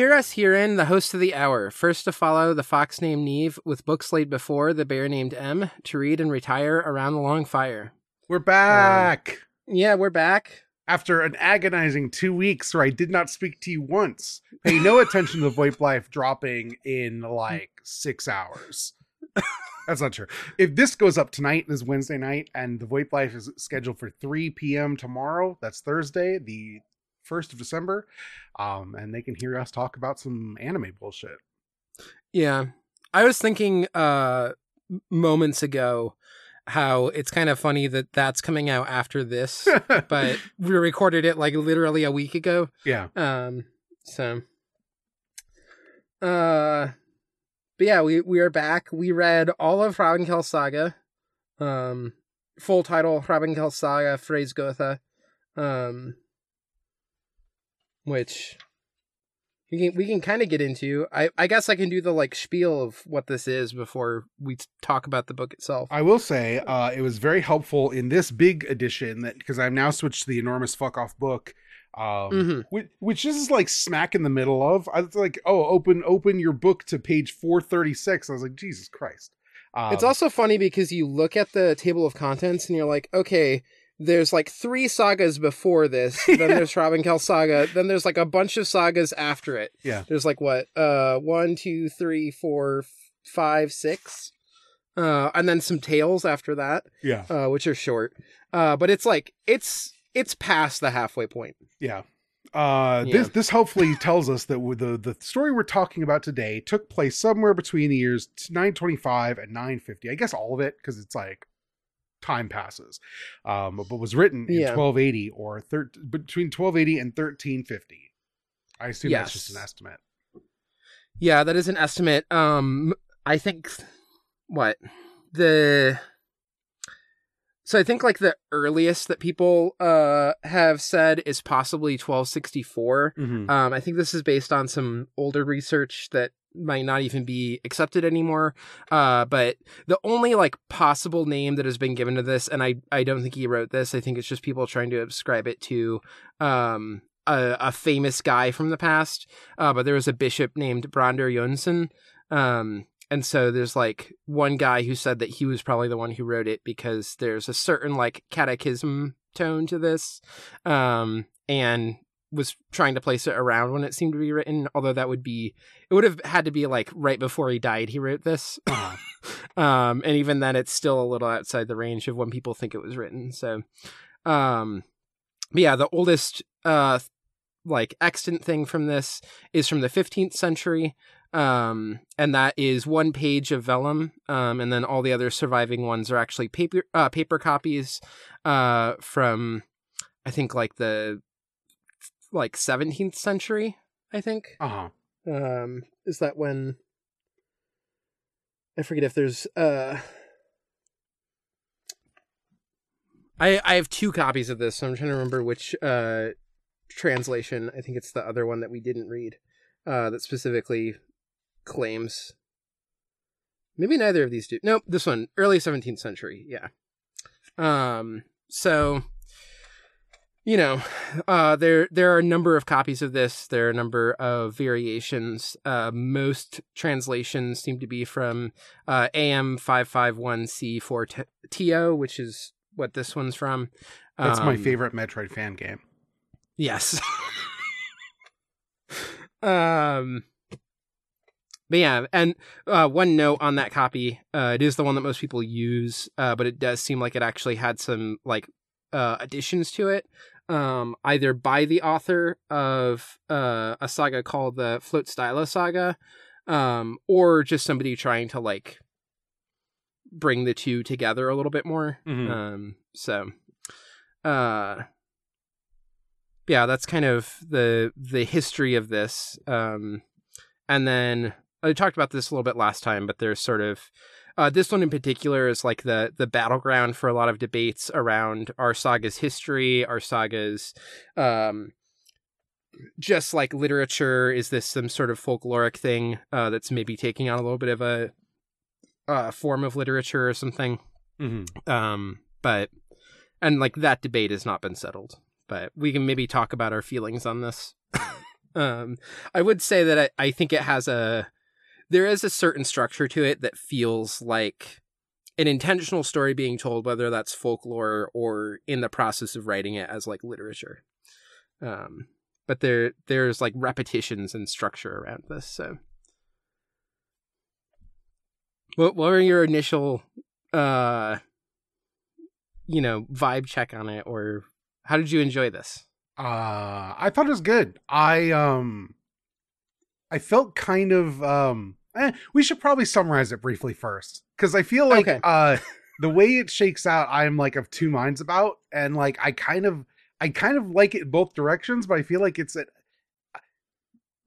Hear us herein, the host of the hour, first to follow the fox named Niamh, with books laid before the bear named Em, to read and retire around the long fire. We're back um, Yeah, we're back. after an agonizing two weeks where I did not speak to you once. Pay no attention to the VoIP Life dropping in like six hours. That's not true. If this goes up tonight, this is Wednesday night, and the VoIP Life is scheduled for 3 p.m. tomorrow, that's Thursday, the 1st of December, um, and they can hear us talk about some anime bullshit. Yeah. I was thinking uh moments ago how it's kind of funny that that's coming out after this, but we recorded it like literally a week ago. yeah. Um so uh but yeah, we we are back. We read all of Hrafnkel Saga. Um full title Hrafnkel Saga Freysgoða. Um which we can we can kind of get into. I I guess I can do the like spiel of what this is before we talk about the book itself. I will say uh, it was very helpful in this big edition that because I've now switched to the enormous fuck off book, um, Mhm. which, which this is like smack in the middle of. I was like, oh, open open your book to page four thirty six. I was like, Jesus Christ. Um, It's also funny because you look at the table of contents and you're like, okay, there's like three sagas before this. Then Yeah. there's Hrafnkel Saga. Then there's like a bunch of sagas after it. Yeah. There's like what? Uh, one, two, three, four, five, six. Uh, and then some tales after that, yeah uh, which are short. Uh, but it's like it's it's past the halfway point. yeah. Uh, Yeah. this this hopefully tells us that the the story we're talking about today took place somewhere between the years nine twenty five and nine fifty. I guess all of it because it's like time passes, um, but was written in Yeah. twelve eighty or thir- between twelve eighty and thirteen fifty. I assume that's just an estimate. Yeah, that is an estimate. Um, I think what the so I think like the earliest that people uh have said is possibly 1264. Mm-hmm. Um, I think this is based on some older research that might not even be accepted anymore. Uh, but the only like possible name that has been given to this, and I I don't think he wrote this. I think it's just people trying to ascribe it to um a, a famous guy from the past. Uh, but there was a bishop named Brandr Jonsson. Um, and so there's like one guy who said that he was probably the one who wrote it because there's a certain like catechism tone to this. Um, and was trying to place it around when it seemed to be written, although that would be it would have had to be like right before he died he wrote this. Uh-huh. um and even then it's still a little outside the range of when people think it was written. So um but yeah, the oldest uh like extant thing from this is from the 15th century um and that is one page of vellum um and then all the other surviving ones are actually paper uh paper copies uh from i think like the like 17th century i think Uh-huh. um is that when i forget if there's uh i i have two copies of this so i'm trying to remember which uh translation i think it's the other one that we didn't read uh that specifically claims. Maybe neither of these do. Nope this one early 17th century yeah. Um so you know uh there there are a number of copies of this. There are a number of variations. Uh most translations seem to be from uh am 551c4 to which is what this one's from. That's my Um, favorite Metroid fan game. Yes. um but yeah, and uh, one note on that copy, uh, it is the one that most people use, uh, but it does seem like it actually had some like uh, additions to it, um, either by the author of uh, a saga called the Fljótsdæla Saga, um, or just somebody trying to like bring the two together a little bit more. Mhm. Um, so, uh, yeah, that's kind of the the history of this. Um, and then I talked about this a little bit last time, but there's sort of uh, this one in particular is like the the battleground for a lot of debates around our saga's history, our saga's um, just like literature. Is this some sort of folkloric thing uh, that's maybe taking on a little bit of a uh, form of literature or something? Mm-hmm. Um, but and like that debate has not been settled. But we can maybe talk about our feelings on this. Um, I would say that I, I think it has a there is a certain structure to it that feels like an intentional story being told, whether that's folklore or in the process of writing it as like literature. Um, but there there's like repetitions and structure around this. So, what what were your initial, uh, you know, vibe check on it, or how did you enjoy this? Uh, I thought it was good. I um, I felt kind of um. Eh, we should probably summarize it briefly first because I feel like Okay. uh the way it shakes out, I'm like of two minds about, and like I kind of I kind of like it both directions, but I feel like it's a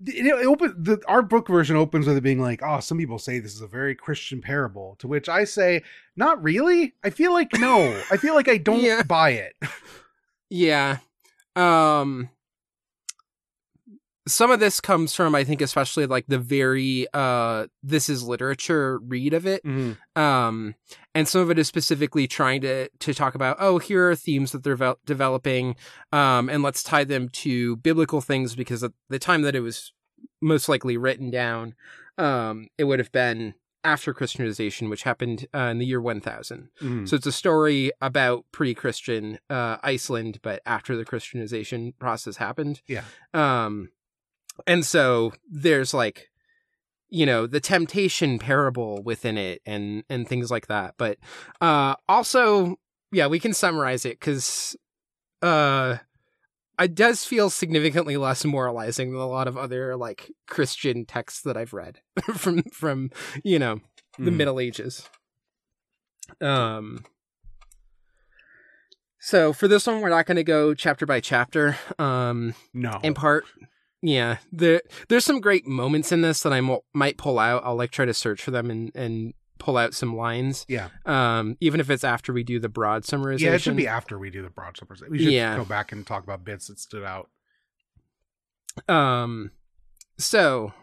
it, it open the our book version opens with it being like, oh, some people say this is a very Christian parable, to which I say, not really. I feel like no. I feel like I don't Yeah. buy it. Yeah. Um some of this comes from I think especially like the very uh this is literature read of it. Um and some of it is specifically trying to to talk about oh here are themes that they're vel- developing um and let's tie them to biblical things because at the time that it was most likely written down um it would have been after Christianization which happened uh, in the year 1000. Mhm. So it's a story about pre-Christian uh, Iceland, but after the Christianization process happened. Yeah. Um, and so there's like, you know, the temptation parable within it, and and things like that. But uh, also, yeah, we can summarize it because uh, it does feel significantly less moralizing than a lot of other like Christian texts that I've read from from you know the Mhm. Middle Ages. Um. So for this one, we're not going to go chapter by chapter. Um, no. in part, yeah, there there's some great moments in this that I mo- might pull out. I'll like try to search for them and and pull out some lines. Yeah. Um, even if it's after we do the broad summarization. Yeah, it should be after we do the broad suppers. We should Yeah. go back and talk about bits that stood out. Um, so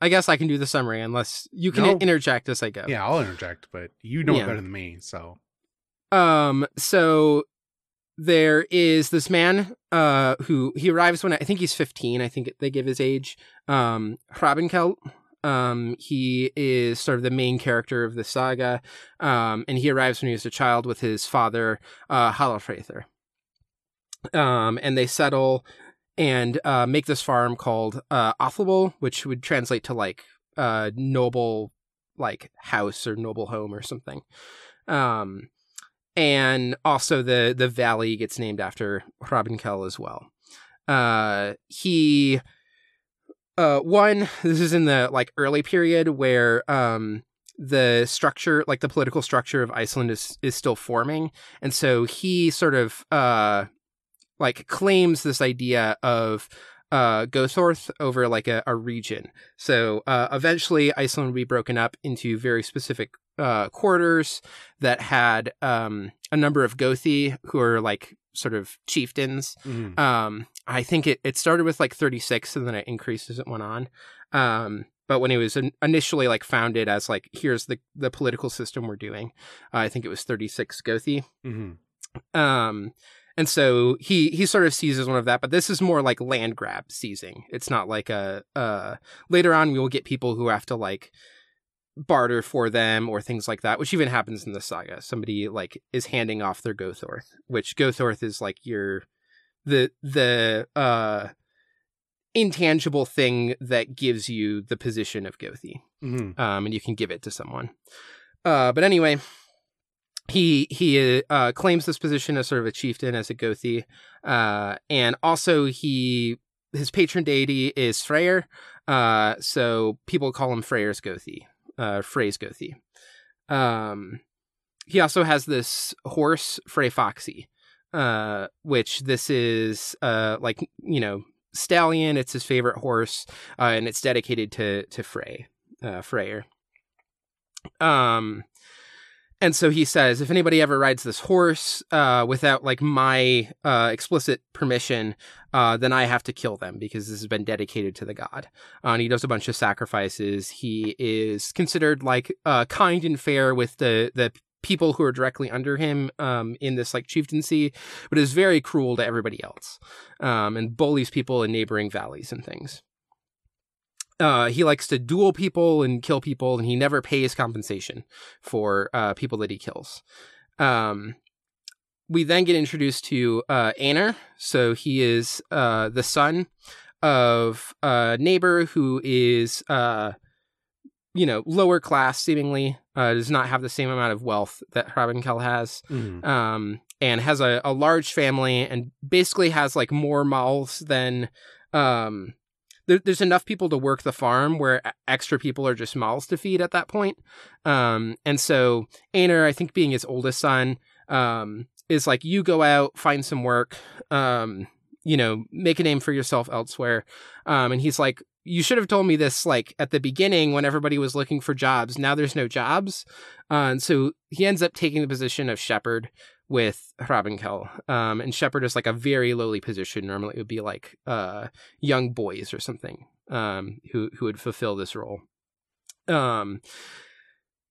I guess I can do the summary unless you can No. interject as I go. Yeah, I'll interject, but you know it Yeah. better than me, so Um, so there is this man uh who he arrives when I think he's 15, I think they give his age. Um Hrafnkel. Um he is sort of the main character of the saga. Um and he arrives when he was a child with his father uh Halafrather. Um and they settle and uh make this farm called uh Athlabol, which would translate to like uh noble like house or noble home or something. Um and also the the valley gets named after Hrafnkel as well. Uh, he, uh, one this is in the like early period where um the structure, like the political structure of Iceland, is is still forming, and so he sort of uh like claims this idea of uh Gothorth over like a, a region. So uh eventually Iceland will be broken up into very specific uh quarters that had um a number of Gothi who are like sort of chieftains. mhm. Um I think it, it started with like 36 and then it increased as it went on. Um but when it was in- initially like founded as like here's the the political system we're doing, uh, I think it was 36 Gothi. Mhm. Um, and so he he sort of seizes one of that, but this is more like land grab seizing. It's not like a uh later on we will get people who have to like barter for them or things like that, which even happens in the saga. Somebody like is handing off their Gothorth, which Gothorth is like your the the uh intangible thing that gives you the position of Gothi Mhm. um, and you can give it to someone. Uh, but anyway, he he uh, claims this position as sort of a chieftain, as a Gothi, uh, and also he his patron deity is Freyr. Uh, so people call him Freyr's Gothi, uh, Frey's Gothi. Um, he also has this horse, Freyfaxi, uh, which this is uh, like you know stallion. It's his favorite horse, uh, and it's dedicated to to Frey uh, Freyr. Um, and so he says, if anybody ever rides this horse uh, without like my uh, explicit permission, uh, then I have to kill them because this has been dedicated to the god. Uh, and he does a bunch of sacrifices. He is considered like uh, kind and fair with the the people who are directly under him um, in this like chieftaincy, but is very cruel to everybody else um, and bullies people in neighboring valleys and things. Uh, he likes to duel people and kill people, and he never pays compensation for uh, people that he kills. Um, we then get introduced to uh, Einar. So he is uh, the son of a neighbor who is, uh, you know, lower class seemingly, uh, does not have the same amount of wealth that Hrafnkel has, Mhm. um, and has a, a large family and basically has like more mouths than. Um, there, there's enough people to work the farm where extra people are just mouths to feed at that point. Um, and so Einar, I think being his oldest son, um, is like, you go out, find some work, um, you know, make a name for yourself elsewhere. Um, and he's like, you should have told me this like at the beginning when everybody was looking for jobs. Now there's no jobs. Uh, and so he ends up taking the position of shepherd with Hrafnkel. Um, and shepherd is like a very lowly position. Normally it would be like uh, young boys or something um, who, who would fulfill this role. Um,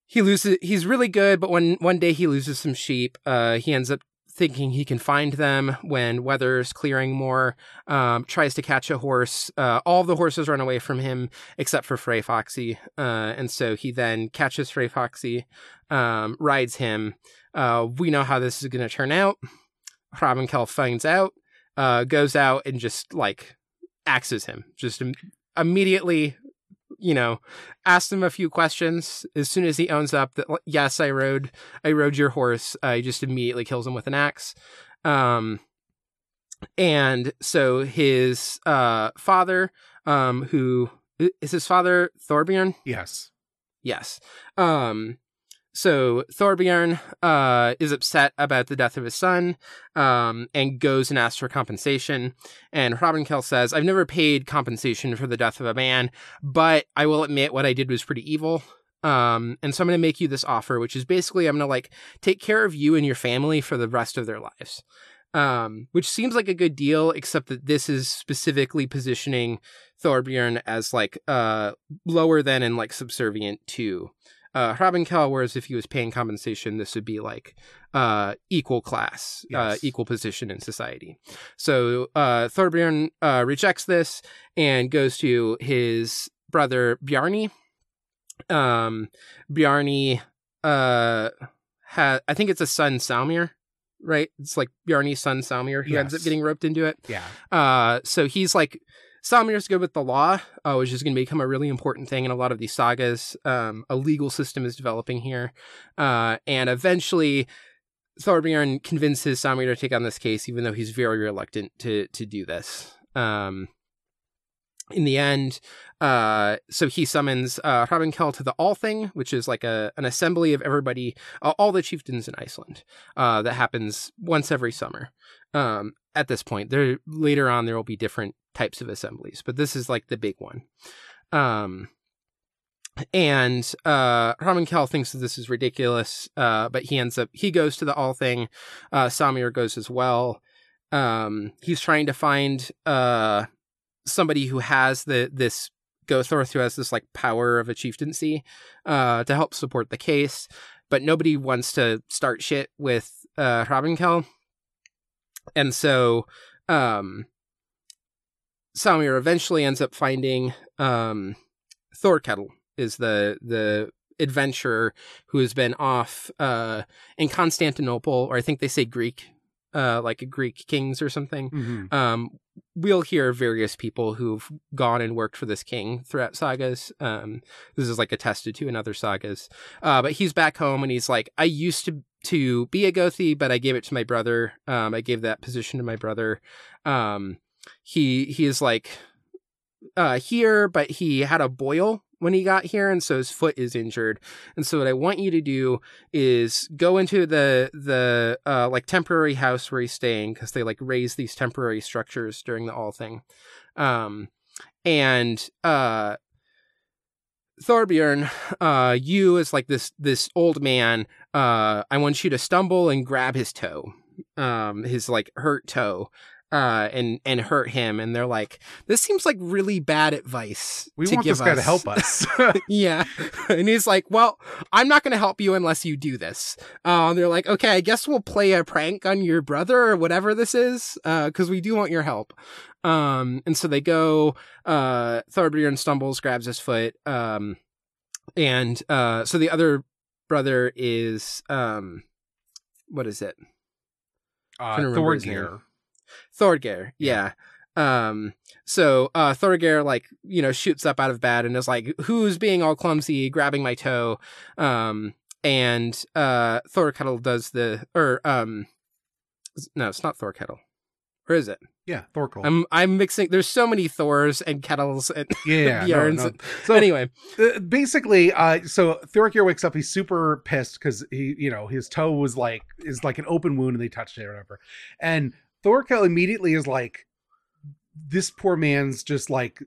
he loses he's really good but when one day he loses some sheep uh he ends up thinking he can find them when weather's clearing more um tries to catch a horse uh all the horses run away from him except for Freyfaxi uh and so he then catches Freyfaxi um rides him. Uh we know how this is going to turn out. Hrafnkel finds out uh goes out and just like axes him just Im- immediately you know asked him a few questions. As soon as he owns up that yes, I rode, I rode your horse, uh, he just immediately kills him with an axe. Um, and so his uh, father, um, who is his father, Thorbjorn. Yes. Yes. Um, so Thorbjorn uh, is upset about the death of his son um, and goes and asks for compensation. And Hrafnkel says, I've never paid compensation for the death of a man, but I will admit what I did was pretty evil. Um, and so I'm going to make you this offer, which is basically I'm going to like take care of you and your family for the rest of their lives. Um, which seems like a good deal, except that this is specifically positioning Thorbjorn as like uh lower than and like subservient to uh Hrafnkel, whereas if he was paying compensation, this would be like uh equal class, uh equal position in society. So uh Thorbjorn uh rejects this and goes to his brother Bjarni. Um Bjarni uh ha I think it's a son Samr, right? It's like Bjarni's son Samr who ends up getting roped into it. Yeah. Uh, so he's like Samr's good with the law, uh, which is going to become a really important thing in a lot of these sagas. Um, a legal system is developing here, uh, and eventually Thorbjorn convinces Samr to take on this case, even though he's very reluctant to to do this. Um, in the end, uh, so he summons uh, Hrafnkel to the Althing, which is like a an assembly of everybody, uh, all the chieftains in Iceland, uh, that happens once every summer. Um, at this point, there later on there will be different types of assemblies, but this is like the big one. Um, and uh, thinks that this is ridiculous, uh, but he ends up he goes to the Althing. Uh, Samr goes as well. Um, he's trying to find uh somebody who has the this Gothorth who has this like power of a chieftaincy uh, to help support the case, but nobody wants to start shit with uh, Hrafnkel. And so um, Samr eventually ends up finding um, Thorkettle is the the adventurer who has been off uh, in Constantinople, or I think they say Greek, uh, like Greek kings or something Mhm. um, we'll hear various people who've gone and worked for this king throughout sagas. Um, this is like attested to in other sagas. Uh, but he's back home and he's like, I used to to be a Gothi, but I gave it to my brother. Um, I gave that position to my brother. Um, he he is like uh here, but he had a boil when he got here, and so his foot is injured. And so what I want you to do is go into the the uh like temporary house where he's staying because they like raise these temporary structures during the Althing. Um and uh Thorbjorn, uh you as like this this old man, uh I want you to stumble and grab his toe. Um his like hurt toe. Uh, and and hurt him, and they're like, "This seems like really bad advice." We to want give this guy us. to help us. yeah, and he's like, "Well, I'm not going to help you unless you do this." Uh, and they're like, "Okay, I guess we'll play a prank on your brother or whatever this is, because we do want your help." Um, and so they go. Uh, Thorbjorn stumbles, grabs his foot, um, and uh, so the other brother is um, what is it? uh, Couldn't remember his name. Thorgeir. Thorgeir, yeah. Um, so uh Thorgeir like, you know, shoots up out of bed and is like, Who's being all clumsy, grabbing my toe? Um and uh Thorkettle does the or um no, it's not Thorkettle. Or is it? Yeah, Thorkel. I'm I'm mixing there's so many Thors and kettles and yeah, no, Bjorns. no. So anyway. uh, basically, uh, so Thorgeir wakes up. He's super pissed because he, you know, his toe was like is like an open wound and they touched it or whatever. And Thorkel immediately is like, this poor man's just like.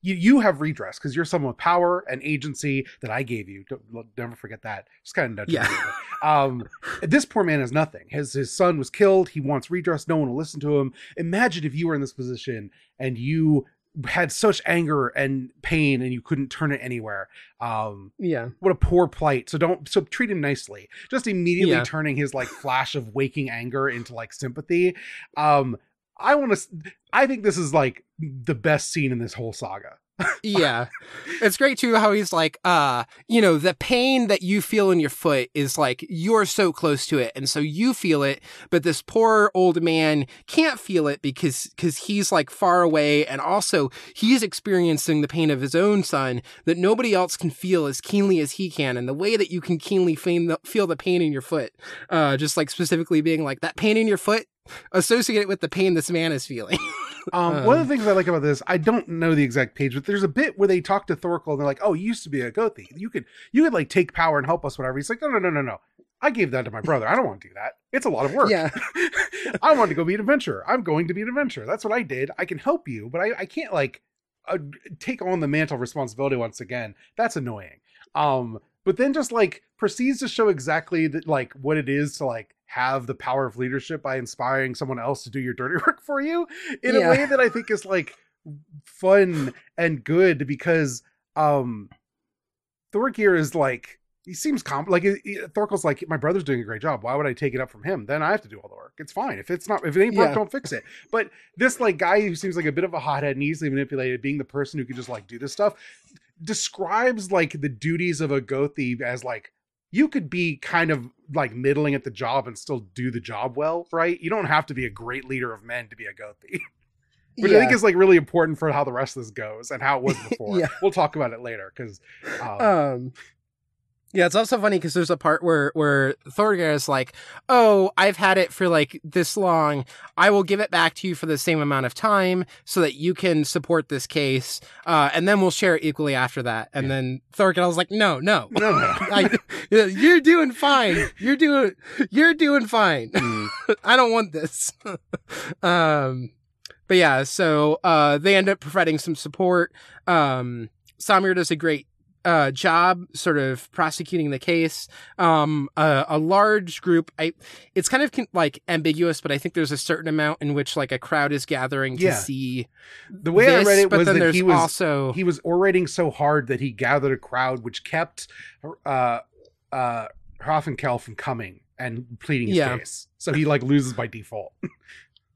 You, you have redress because you're someone with power and agency that I gave you. Don't, never forget that. Just kind of Yeah. me a little bit. Um, this poor man has nothing. His his son was killed. He wants redress. No one will listen to him. Imagine if you were in this position and you had such anger and pain and you couldn't turn it anywhere. Um, Yeah. what a poor plight. So don't so treat him nicely. Just immediately Yeah. turning his like flash of waking anger into like sympathy. Um, I want to. I think this is like the best scene in this whole saga. Yeah. It's great too how he's like uh you know the pain that you feel in your foot is like you're so close to it and so you feel it but this poor old man can't feel it because because he's like far away and also he's experiencing the pain of his own son that nobody else can feel as keenly as he can and the way that you can keenly feel the pain in your foot uh just like specifically being like that pain in your foot? Associate it with the pain this man is feeling Um, one of the things I like about this, I don't know the exact page, but there's a bit where they talk to Thorkel and they're like, "Oh, you used to be a Gothi. You could you could like take power and help us, whatever." He's like, "No, no, no, no, no. I gave that to my brother. I don't want to do that. It's a lot of work. yeah I want to go be an adventurer. I'm going to be an adventurer. That's what I did. I can help you, but I, I can't like uh, take on the mantle of responsibility once again. That's annoying. Um, but then just like proceeds to show exactly that like what it is to like have the power of leadership by inspiring someone else to do your dirty work for you in Yeah. a way that I think is like fun and good because um Thorgeir is like he seems comp like Thorkel's like my brother's doing a great job. Why would I take it up from him? Then I have to do all the work. It's fine if it's not if it ain't broke, Yeah. don't fix it. But this like guy who seems like a bit of a hothead and easily manipulated, being the person who can just like do this stuff, describes like the duties of a Gothi as like you could be kind of like middling at the job and still do the job well, right? You don't have to be a great leader of men to be a Gothi. Which I think Yeah. is like really important for how the rest of this goes and how it was before. Yeah. We'll talk about it later because um, um yeah it's also funny because there's a part where where Thorgeir is like oh i've had it for like this long i will give it back to you for the same amount of time so that you can support this case uh and then we'll share it equally after that and Yeah. then Thorgeir was like no no no, no. I, you're doing fine you're doing you're doing fine Mm. I don't want this. um, but yeah, so uh, they end up providing some support. Um, Samr does a great uh, job, sort of prosecuting the case. Um, a, a large group. I. It's kind of con- like ambiguous, but I think there's a certain amount in which like a crowd is gathering to Yeah. see. the way I this, read it but was then that there's he was also he was orating so hard that he gathered a crowd which kept uh uh Hrafnkel from coming and pleading his Yeah. case. So he like loses by default.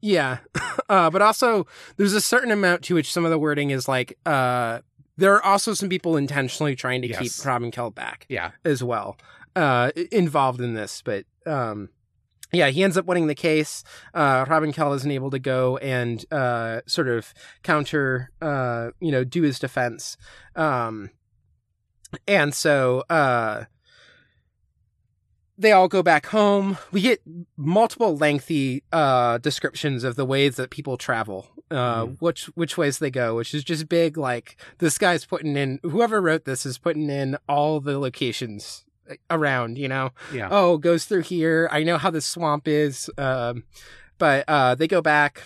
Yeah. Uh, but also there's a certain amount to which some of the wording is like, uh, there are also some people intentionally trying to keep Yes. Hrafnkel back Yeah. as well, uh, involved in this. But, um, yeah, he ends up winning the case. Uh, Hrafnkel isn't able to go and, uh, sort of counter, uh, you know, do his defense. Um, and so, uh, they all go back home. We get multiple lengthy uh descriptions of the ways that people travel, uh Mhm. which which ways they go, which is just big like this guy's putting in whoever wrote this is putting in all the locations around, you know. Yeah. Oh, goes through here. I know how the swamp is. Um but uh they go back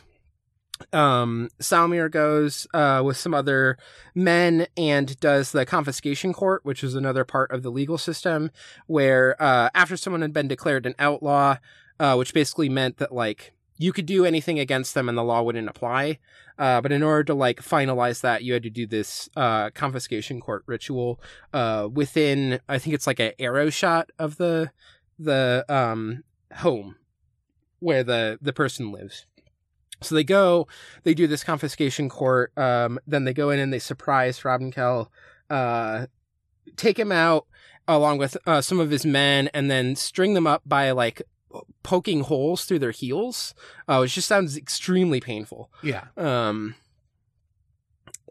um Samr goes uh with some other men and does the confiscation court which is another part of the legal system where uh after someone had been declared an outlaw uh which basically meant that like you could do anything against them and the law wouldn't apply. Uh, but in order to like finalize that, you had to do this uh, confiscation court ritual uh, within, I think it's like an arrow shot of the the um, home where the the person lives. So they go, they do this confiscation court. Um, then they go in and they surprise Hrafnkel, uh, take him out along with uh, some of his men, and then string them up by like poking holes through their heels, uh, which just sounds extremely painful. Yeah. Um,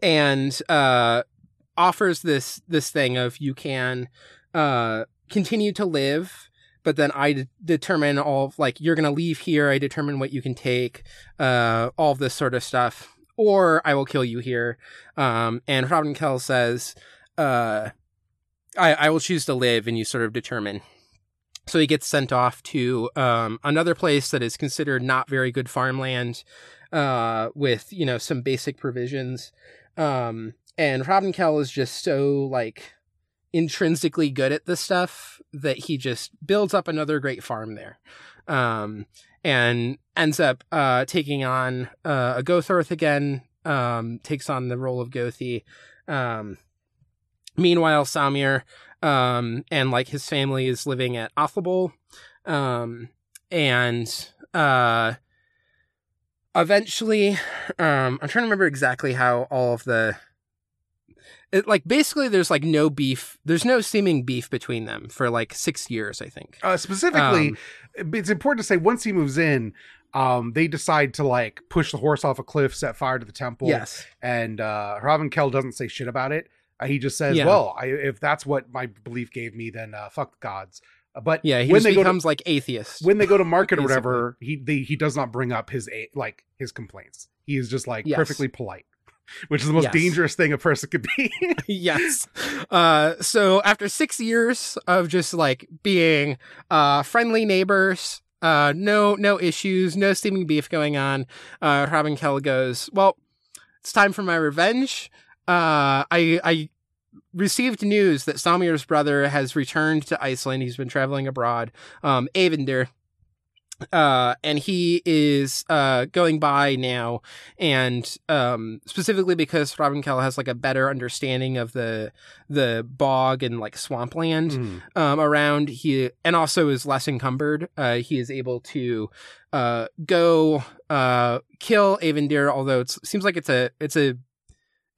and uh, offers this this thing of you can uh, continue to live, but then I d- determine all of, like you're gonna leave here. I determine what you can take, uh, all of this sort of stuff, or I will kill you here. Um, and Hrafnkel says, uh, I, I will choose to live, and you sort of determine. So he gets sent off to um, another place that is considered not very good farmland, uh, with you know some basic provisions. Um, and Hrafnkel is just so like intrinsically good at this stuff that he just builds up another great farm there. Um, and ends up uh, taking on uh, a Gothorth again, um, takes on the role of Gothi. Um, meanwhile, Samr um, and like his family is living at Athlabol. Um, and uh, eventually, um, I'm trying to remember exactly how all of the it, like basically there's like no beef there's no seeming beef between them for like six years i think Uh, specifically, Um, it's important to say once he moves in, um, they decide to like push the horse off a cliff, set fire to the temple. yes And uh, Hrafnkel doesn't say shit about it. Uh, he just says, Yeah. "Well, I, if that's what my belief gave me, then uh, fuck the gods." Uh, but yeah he when they go to becomes like atheist when they go to market or whatever, he they, he does not bring up his like his complaints. He is just like Yes. perfectly polite, which is the most Yes. dangerous thing a person could be. yes. Uh, so after six years of just like being uh, friendly neighbors, uh, no no issues, no steaming beef going on, uh, Hrafnkel goes, well, it's time for my revenge. Uh, I I received news that Samr's brother has returned to Iceland. He's been traveling abroad. Um, Eyvindr. Uh, and he is uh going by now and um specifically because Hrafnkel has like a better understanding of the the bog and like swampland Mhm. um around he and also is less encumbered uh he is able to uh go uh kill Eyvindr although it seems like it's a it's a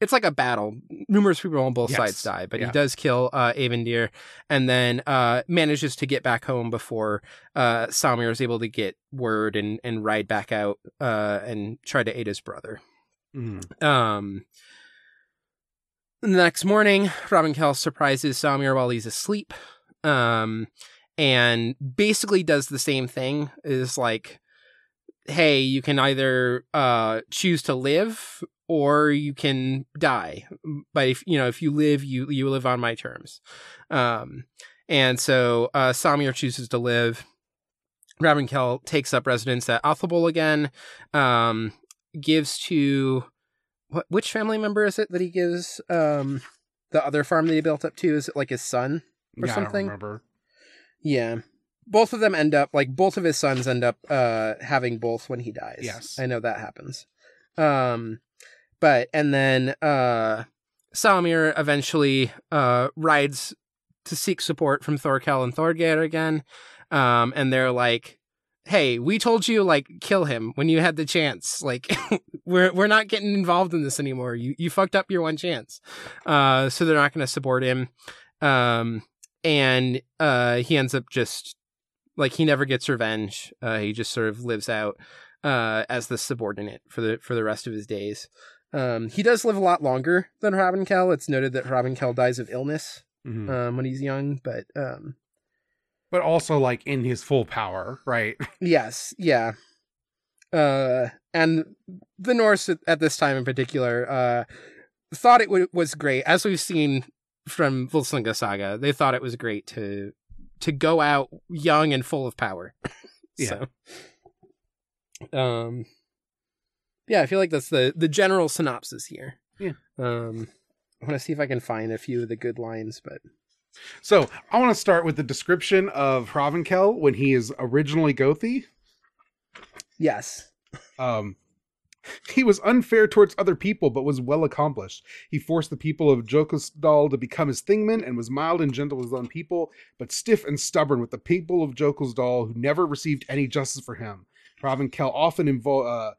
it's like a battle numerous people on both Yes. sides die but Yeah. he does kill uh Eyvindr and then uh manages to get back home before uh Samr is able to get word and and ride back out uh and try to aid his brother Mhm. um, the next morning, Hrafnkel surprises Samr while he's asleep, um, and basically does the same thing. Is like, hey, you can either uh, choose to live or you can die. But if you know, if you live, you you live on my terms. Um, and so uh, Samr chooses to live. Hrafnkel takes up residence at Athlabol again. Um, gives to what which family member is it that he gives um the other farm that he built up to is it like his son Or yeah, something? remember. yeah both of them end up like both of his sons end up uh having both when he dies Yes. i know that happens um but and then uh Samr eventually uh rides to seek support from Thorkel and Thorgeir again um and they're like hey we told you like kill him when you had the chance. Like we're we're not getting involved in this anymore. You you fucked up your one chance. Uh so they're not going to support him. Um and uh he ends up just like he never gets revenge. Uh he just sort of lives out uh as the subordinate for the for the rest of his days um he does live a lot longer than Hrafnkel it's noted that Hrafnkel dies of illness Mhm. um when he's young but um but also like in his full power, right? Yes, yeah. Uh, and the Norse at, at this time in particular uh, thought it w- was great, as we've seen from Volsunga Saga. They thought it was great to to go out young and full of power. Yeah. So, um, yeah, I feel like that's the the general synopsis here. Yeah. Um, I want to see if I can find a few of the good lines, but So I want to start with the description of Hrafnkel when he is originally Gothi. Yes. Um, he was unfair towards other people, but was well accomplished. He forced the people of Jokulsdal to become his thingmen and was mild and gentle with his own people, but stiff and stubborn with the people of Jokulsdal who never received any justice for him. Hrafnkel often involved. Uh,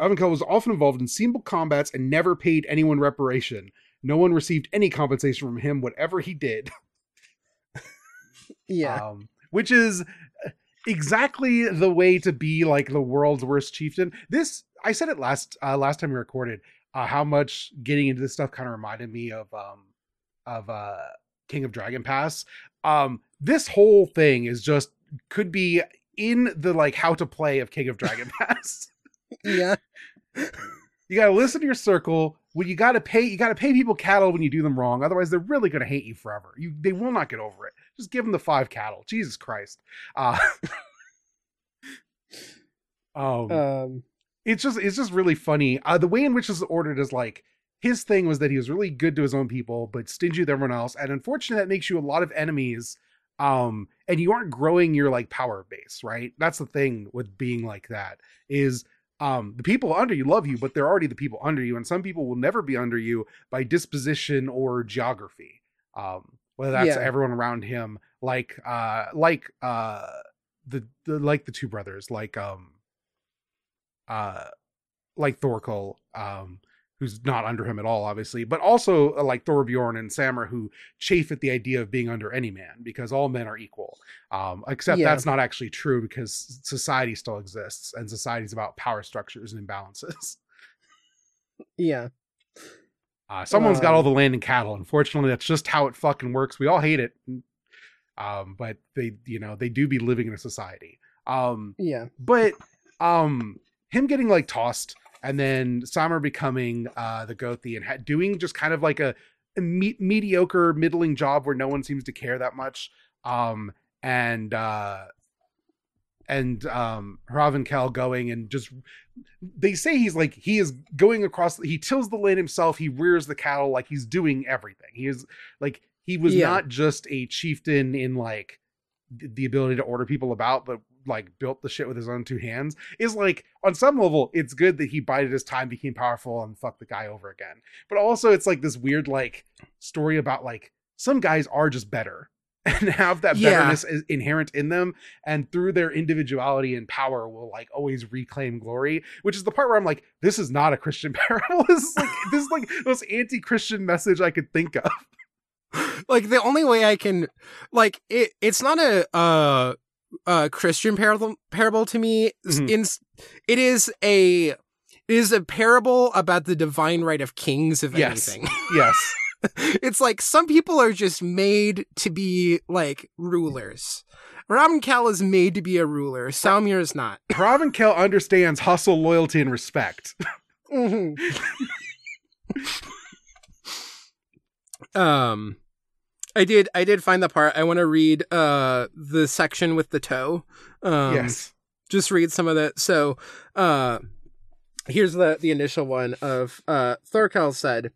Hrafnkel was often involved in simple combats and never paid anyone reparation. No one received any compensation from him, whatever he did. Yeah. Um, which is uh, exactly the way to be like the world's worst chieftain. This I said it last uh, last time we recorded. Uh, how much getting into this stuff kind of reminded me of um of uh King of Dragon Pass. Um, this whole thing is just could be in the like how to play of King of Dragon Pass. Yeah. you got to listen to your circle. When you got to pay, you got to pay people cattle when you do them wrong. Otherwise, they're really going to hate you forever. You they will not get over it. Just give them the five cattle. Jesus Christ. Uh, um, Um. it's just it's just really funny. Uh, the way in which this is ordered is like his thing was that he was really good to his own people, but stingy with everyone else. And unfortunately, that makes you a lot of enemies. Um, and you aren't growing your like power base, right? That's the thing with being like that is um the people under you love you, but they're already the people under you, and some people will never be under you by disposition or geography. Um, whether that's Yeah. everyone around him, like uh like uh the, the like the two brothers, like um uh like Thorkel, um, who's not under him at all, obviously, but also uh, like Thorbjorn and Samr, who chafe at the idea of being under any man because all men are equal. Um, except Yeah. that's not actually true because society still exists and society's about power structures and imbalances. Yeah. Uh, someone's got all Um, the land and cattle. Unfortunately, that's just how it fucking works. We all hate it. Um, but they, you know, they do be living in a society. Um, Yeah. but um him getting like tossed and then Samr becoming uh the Gothi and ha- doing just kind of like a, a me- mediocre middling job where no one seems to care that much um and uh and um Hrafnkel going and just they say he's like he is going across he tills the land himself he rears the cattle like he's doing everything he is like he was Yeah. not just a chieftain in like the ability to order people about but like built the shit with his own two hands is like on some level it's good that he bided his time became powerful and fucked the guy over again. But also it's like this weird like story about like some guys are just better and have that Yeah. betterness is inherent in them and through their individuality and power will like always reclaim glory which is the part where i'm like this is not a christian parable. This is like this is like the most anti-christian message i could think of. Like the only way I can like it it's not a uh uh Christian parable parable to me Mhm. in it is a it is a parable about the divine right of kings if Yes. anything yes it's like some people are just made to be like rulers Robin Cal is made to be a ruler Salmir is not Ravenkel understands hustle loyalty and respect Mhm. um I did I did find the part I want to read uh the section with the toe. Um yes just read some of that. So uh here's the the initial one of uh Thorkel said,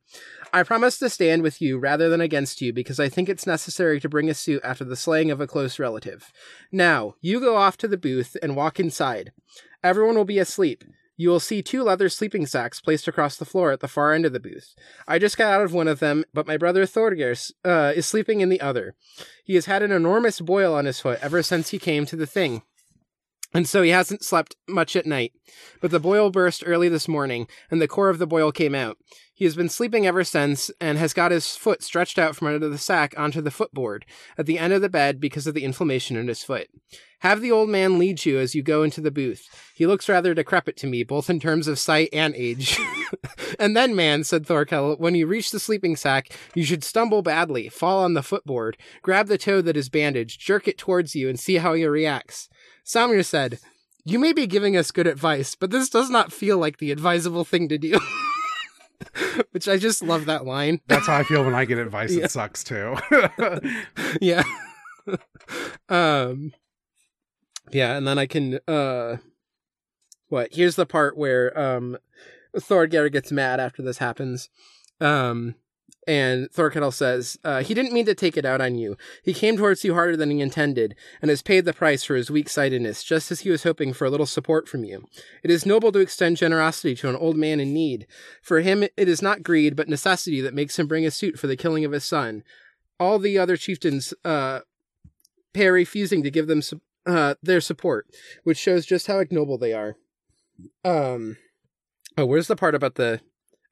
I promise to stand with you rather than against you because I think it's necessary to bring a suit after the slaying of a close relative. Now, you go off to the booth and walk inside. Everyone will be asleep. You will see two leather sleeping sacks placed across the floor at the far end of the booth. I just got out of one of them, but my brother Thorgers uh, is sleeping in the other. He has had an enormous boil on his foot ever since he came to the thing. And so he hasn't slept much at night. But the boil burst early this morning, and the core of the boil came out. He has been sleeping ever since, and has got his foot stretched out from under the sack onto the footboard at the end of the bed because of the inflammation in his foot. Have the old man lead you as you go into the booth. He looks rather decrepit to me, both in terms of sight and age. and then, man, said Thorkel, when you reach the sleeping sack, you should stumble badly, fall on the footboard, grab the toe that is bandaged, jerk it towards you, and see how he reacts. Samir said, You may be giving us good advice, but this does not feel like the advisable thing to do. Which I just love that line. that's how i feel when i get advice Yeah. that sucks too yeah. um yeah, and then I can uh what? Here's the part where um Thorgeir gets mad after this happens. Um And Thorkell says, uh, He didn't mean to take it out on you. He came towards you harder than he intended, and has paid the price for his weak sightedness, just as he was hoping for a little support from you. It is noble to extend generosity to an old man in need. For him, it is not greed, but necessity that makes him bring a suit for the killing of his son. All the other chieftains uh, pay refusing to give them uh, their support, which shows just how ignoble they are. Um, oh, where's the part about the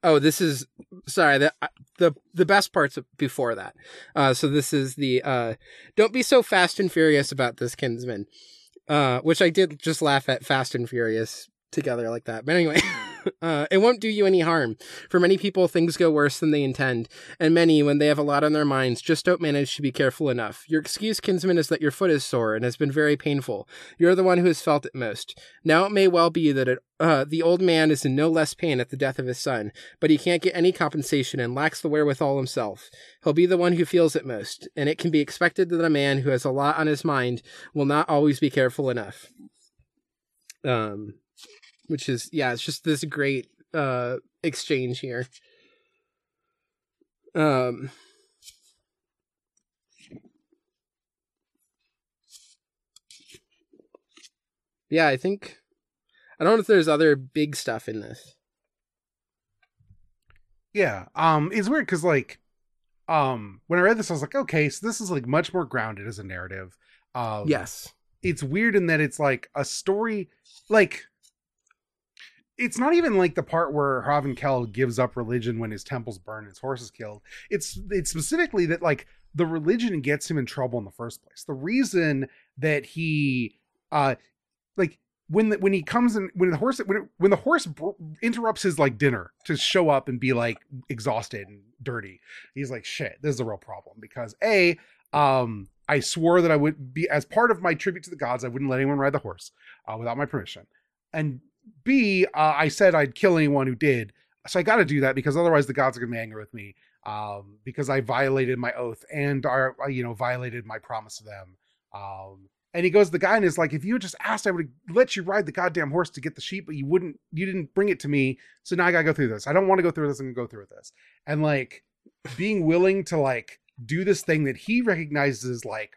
Oh, this is sorry. The the the best parts before that. Uh, so this is the uh, don't be so fast and furious about this kinsman. Uh, which I did just laugh at Fast and Furious together like that. But anyway, uh, it won't do you any harm. For many people, things go worse than they intend, and many, when they have a lot on their minds, just don't manage to be careful enough. Your excuse, kinsman, is that your foot is sore and has been very painful. You're the one who has felt it most. Now it may well be that it, uh, the old man is in no less pain at the death of his son, but he can't get any compensation and lacks the wherewithal himself. He'll be the one who feels it most, and it can be expected that a man who has a lot on his mind will not always be careful enough. Um, which is yeah, it's just this great uh exchange here. Um Yeah, I think I don't know if there's other big stuff in this. Yeah, um it's weird cuz like um when I read this I was like, okay, so this is like much more grounded as a narrative. Um Yes. It's weird in that it's like a story like it's not even like the part where Hrafnkel gives up religion when his temples burn and his horse is killed. It's it's specifically that like the religion gets him in trouble in the first place. The reason that he uh like when the, when he comes in when the horse when it, when the horse br- interrupts his like dinner to show up and be like exhausted and dirty he's like shit this is a real problem because a um I swore that I would be as part of my tribute to the gods I wouldn't let anyone ride the horse uh, without my permission and B, uh, I said I'd kill anyone who did. So I got to do that because otherwise the gods are going to be angry with me um, because I violated my oath and are uh, you know violated my promise to them. Um, and he goes, the guy and is like, if you had just asked, I would let you ride the goddamn horse to get the sheep, but you wouldn't. You didn't bring it to me, so now I got to go through this. I don't want to go through this. I'm gonna go through with this. And like being willing to like do this thing that he recognizes like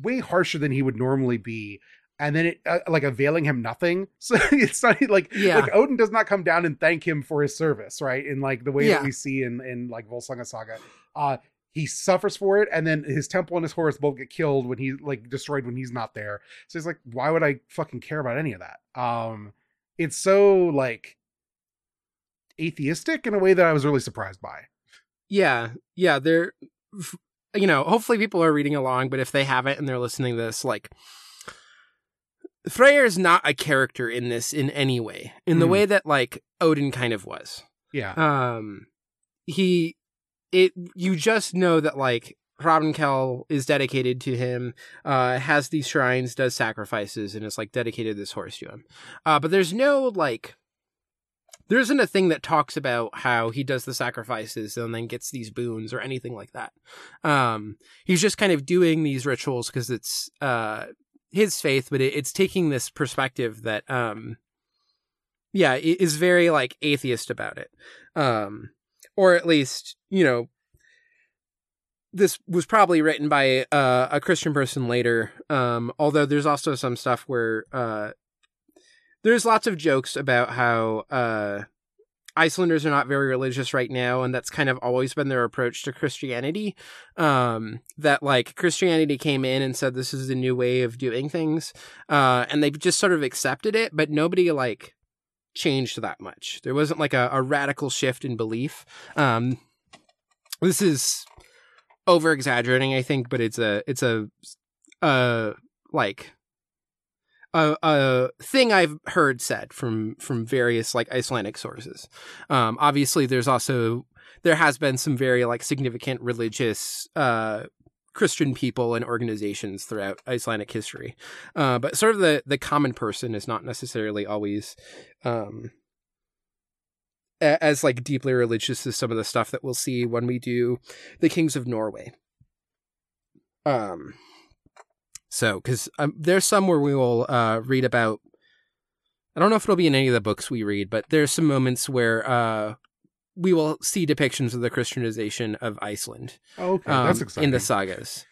way harsher than he would normally be and then it uh, like availing him nothing. So it's not like yeah. like Odin does not come down and thank him for his service, right? In like the way Yeah. that we see in in like Volsunga Saga. Uh he suffers for it, and then his temple and his horse both get killed when he like destroyed when he's not there. So he's like, why would I fucking care about any of that? Um it's so like atheistic in a way that I was really surprised by. Yeah, yeah, they're you know, hopefully people are reading along, but if they haven't and they're listening to this, like Freyr is not a character in this in any way, in the Mm. way that like Odin kind of was. Yeah. Um, he, it, you just know that like Hrafnkel is dedicated to him, uh, has these shrines, does sacrifices, and is like dedicated this horse to him. Uh, but there's no like, there isn't a thing that talks about how he does the sacrifices and then gets these boons or anything like that. Um, he's just kind of doing these rituals because it's uh his faith, but it, it's taking this perspective that um, yeah, is very like atheist about it, um, or at least you know. This was probably written by uh, a Christian person later, um, although there's also some stuff where uh, there's lots of jokes about how uh, Icelanders are not very religious right now, and that's kind of always been their approach to Christianity. Um, that like Christianity came in and said this is the new way of doing things, uh, and they've just sort of accepted it, but nobody like changed that much. There wasn't like a, a radical shift in belief. Um, this is over exaggerating, I think, but it's a it's a uh like a, a thing I've heard said from from various like Icelandic sources. Um, obviously, there's also there has been some very like significant religious uh, Christian people and organizations throughout Icelandic history, uh, but sort of the the common person is not necessarily always. Um, a- as like deeply religious as some of the stuff that we'll see when we do the kings of Norway. Um, so, because um, there's some where we will uh, read about. I don't know if it'll be in any of the books we read, but there's some moments where uh, we will see depictions of the Christianization of Iceland. Okay, um, that's exciting. in the sagas.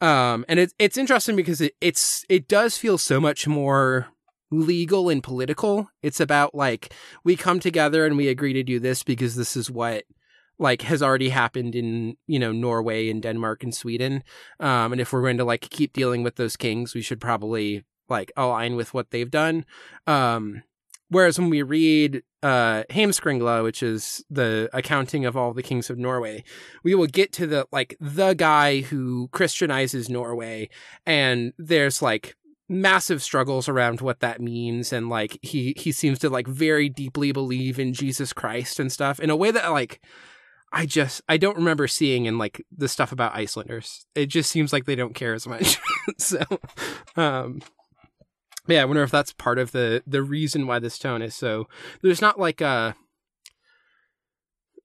Um, and it's it's interesting because it, it's it does feel so much more legal and political. It's about like we come together and we agree to do this because this is what like has already happened in you know Norway and Denmark and Sweden. Um, and if we're going to like keep dealing with those kings, we should probably like align with what they've done. Um, whereas when we read uh Heimskringla, which is the accounting of all the kings of Norway, we will get to the like the guy who Christianizes Norway, and there's like massive struggles around what that means and like he he seems to like very deeply believe in Jesus Christ and stuff in a way that like I just I don't remember seeing in like the stuff about Icelanders. It just seems like they don't care as much. so um yeah, I wonder if that's part of the the reason why this tone is so there's not like a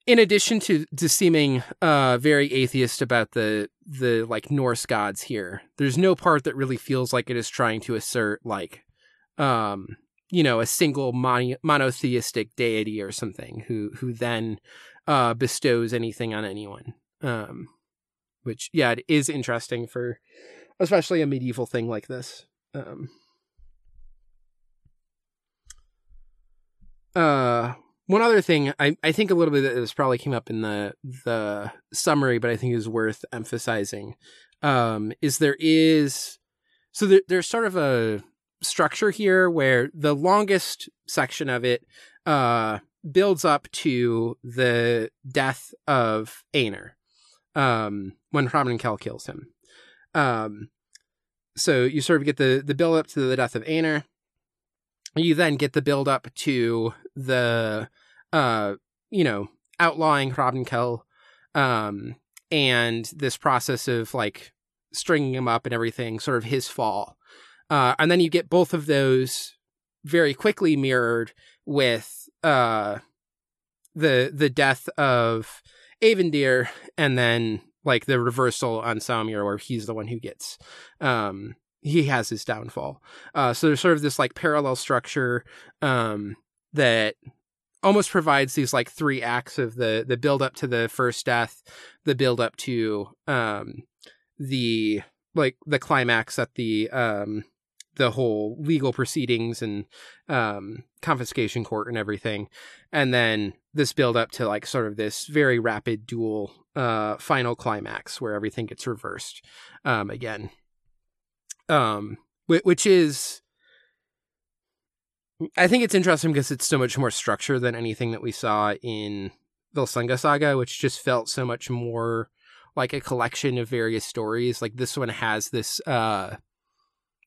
in addition to to seeming uh very atheist about the the like Norse gods here, there's no part that really feels like it is trying to assert like um you know a single mono- monotheistic deity or something who who then uh bestows anything on anyone. Um which yeah, it is interesting for especially a medieval thing like this. Um uh one other thing, I, I think a little bit of this probably came up in the the summary, but I think is worth emphasizing. Um, is there is so there, there's sort of a structure here where the longest section of it uh, builds up to the death of Einar um, when Hrafnkel kills him. Um, so you sort of get the the build up to the death of Einar you then get the build up to the uh you know outlawing Hrafnkel um and this process of like stringing him up and everything sort of his fall uh and then you get both of those very quickly mirrored with uh the the death of Eyvindr and then like the reversal on Samir where he's the one who gets um he has his downfall. Uh, so there's sort of this like parallel structure um, that almost provides these like three acts of the the build up to the first death, the build up to um, the like the climax at the um, the whole legal proceedings and um, confiscation court and everything, and then this build up to like sort of this very rapid dual uh, final climax where everything gets reversed um, again um, which is I think it's interesting because it's so much more structure than anything that we saw in the Volsunga Saga, which just felt so much more like a collection of various stories. Like this one has this uh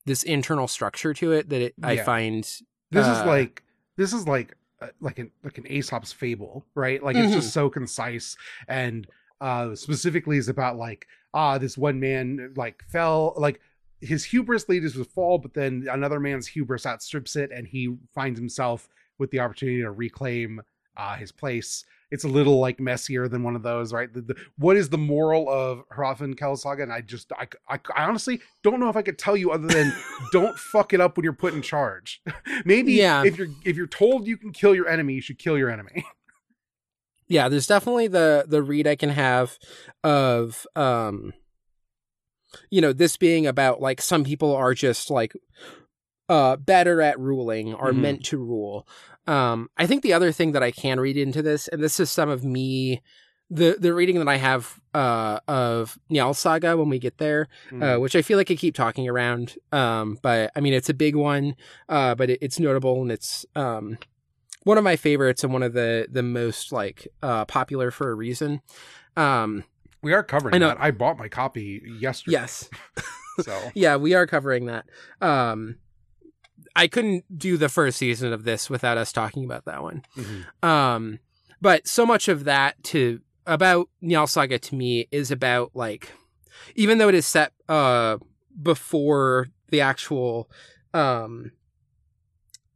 this internal structure to it that it, yeah. I find this uh, is like this is like uh, like an like an Aesop's fable, right? Like it's mm-hmm. just so concise and uh specifically is about like ah this one man like fell like his hubris leads to fall, but then another man's hubris outstrips it, and he finds himself with the opportunity to reclaim uh, his place. It's a little like messier than one of those, right? The, the, what is the moral of Hrafnkel Saga? And I just, I, I, I, honestly don't know if I could tell you other than don't fuck it up when you're put in charge. Maybe yeah. if you're if you're told you can kill your enemy, you should kill your enemy. yeah, there's definitely the the read I can have of um you know, this being about like some people are just like uh better at ruling are mm-hmm. meant to rule. Um I think the other thing that I can read into this, and this is some of me the the reading that I have uh of Njal Saga when we get there, mm-hmm. uh, which I feel like I keep talking around. Um, but I mean it's a big one, uh, but it, it's notable and it's um one of my favorites and one of the the most like uh popular for a reason. Um we are covering I know. that. I bought my copy yesterday. Yes. so yeah, we are covering that. Um, I couldn't do the first season of this without us talking about that one. Mm-hmm. Um, but so much of that to about Njal Saga to me is about like, even though it is set uh before the actual um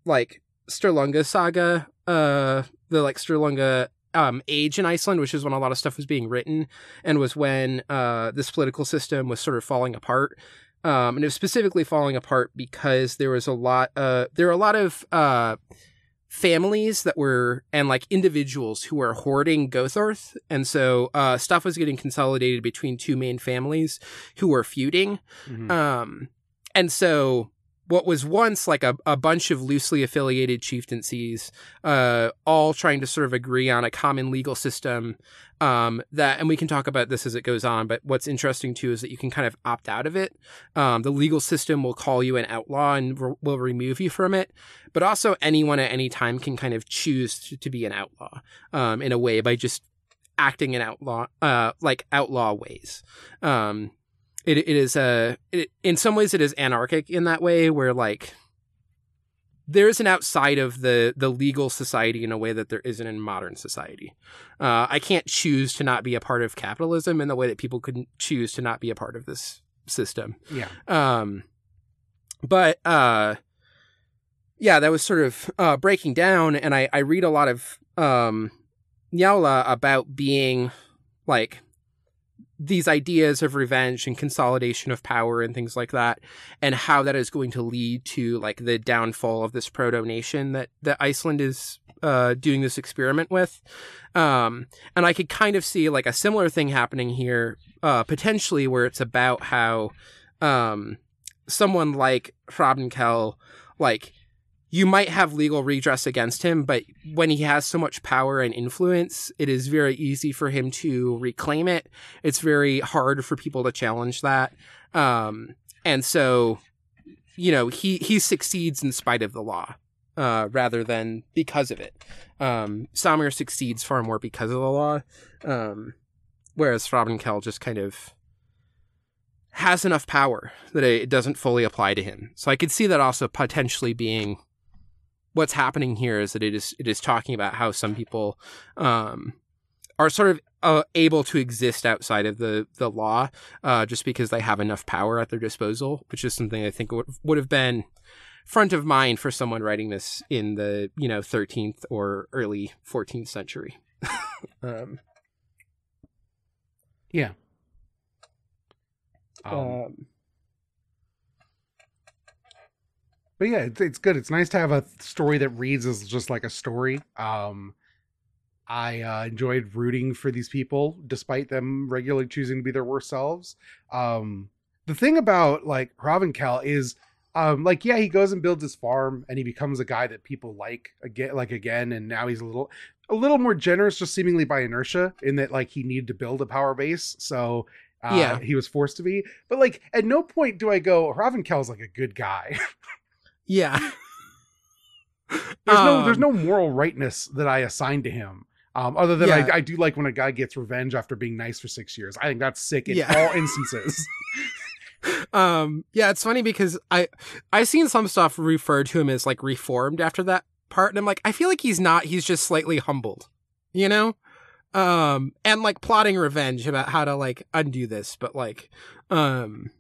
like Sturlunga saga, uh the like Sturlunga um, age in Iceland, which is when a lot of stuff was being written, and was when uh, this political system was sort of falling apart. Um, and it was specifically falling apart because there was a lot. Uh, there were a lot of uh, families that were and like individuals who were hoarding Gothorth, and so uh, stuff was getting consolidated between two main families who were feuding. Mhm. Um, and so what was once like a, a bunch of loosely affiliated chieftaincies, uh, all trying to sort of agree on a common legal system. Um, that, and we can talk about this as it goes on, but what's interesting too is that you can kind of opt out of it. Um, the legal system will call you an outlaw and re- will remove you from it, but also anyone at any time can kind of choose to, to be an outlaw, um, in a way by just acting in outlaw, uh, like outlaw ways. Um, it it is a it, in some ways it is anarchic in that way where like there's an outside of the the legal society in a way that there isn't in modern society. Uh, I can't choose to not be a part of capitalism in the way that people couldn't choose to not be a part of this system. yeah. Um, but uh, yeah, that was sort of uh, breaking down, and I I read a lot of um, Njála about being like these ideas of revenge and consolidation of power and things like that, and how that is going to lead to like the downfall of this proto nation that that Iceland is uh, doing this experiment with. Um, and I could kind of see like a similar thing happening here, uh, potentially where it's about how um, someone like Hrafnkel, like you might have legal redress against him, but when he has so much power and influence, it is very easy for him to reclaim it. It's very hard for people to challenge that. Um, and so, you know, he, he succeeds in spite of the law, uh, rather than because of it. Um, Samir succeeds far more because of the law. Um, whereas Hrafnkel just kind of has enough power that it doesn't fully apply to him. So I could see that also potentially being what's happening here is that it is it is talking about how some people um, are sort of uh, able to exist outside of the the law uh, just because they have enough power at their disposal, which is something I think would would have been front of mind for someone writing this in the you know 13th or early 14th century. um, Yeah. Um, um, but yeah, it's, it's good. It's nice to have a story that reads as just like a story. Um, I uh, enjoyed rooting for these people, despite them regularly choosing to be their worst selves. Um, the thing about like Ravenkel is, um, like yeah, he goes and builds his farm, and he becomes a guy that people like again, like again, and now he's a little, a little more generous, just seemingly by inertia, in that like he needed to build a power base, so. Uh, Yeah. he was forced to be, but like at no point do I go Ravenkel's like a good guy. yeah. there's no there's Um, no moral rightness that I assign to him. Um, other than Yeah. I, I do like when a guy gets revenge after being nice for six years. I think that's sick in Yeah. all instances. um yeah it's funny because i I've seen some stuff referred to him as like reformed after that part and i'm like i feel like he's not he's just slightly humbled you know um and like plotting revenge about how to like undo this but like um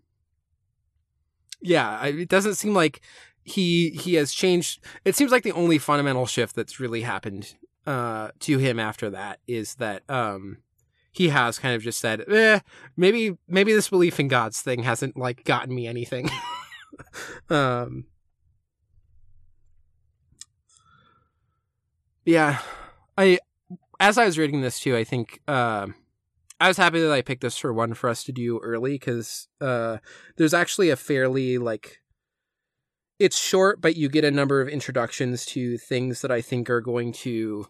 yeah I, it doesn't seem like he he has changed it seems like the only fundamental shift that's really happened uh to him after that is that um he has kind of just said eh, maybe maybe this belief in gods thing hasn't like gotten me anything. Um yeah i as i was reading this too i think um i was happy that i picked this for one for us to do early because uh there's actually a fairly like it's short but you get a number of introductions to things that i think are going to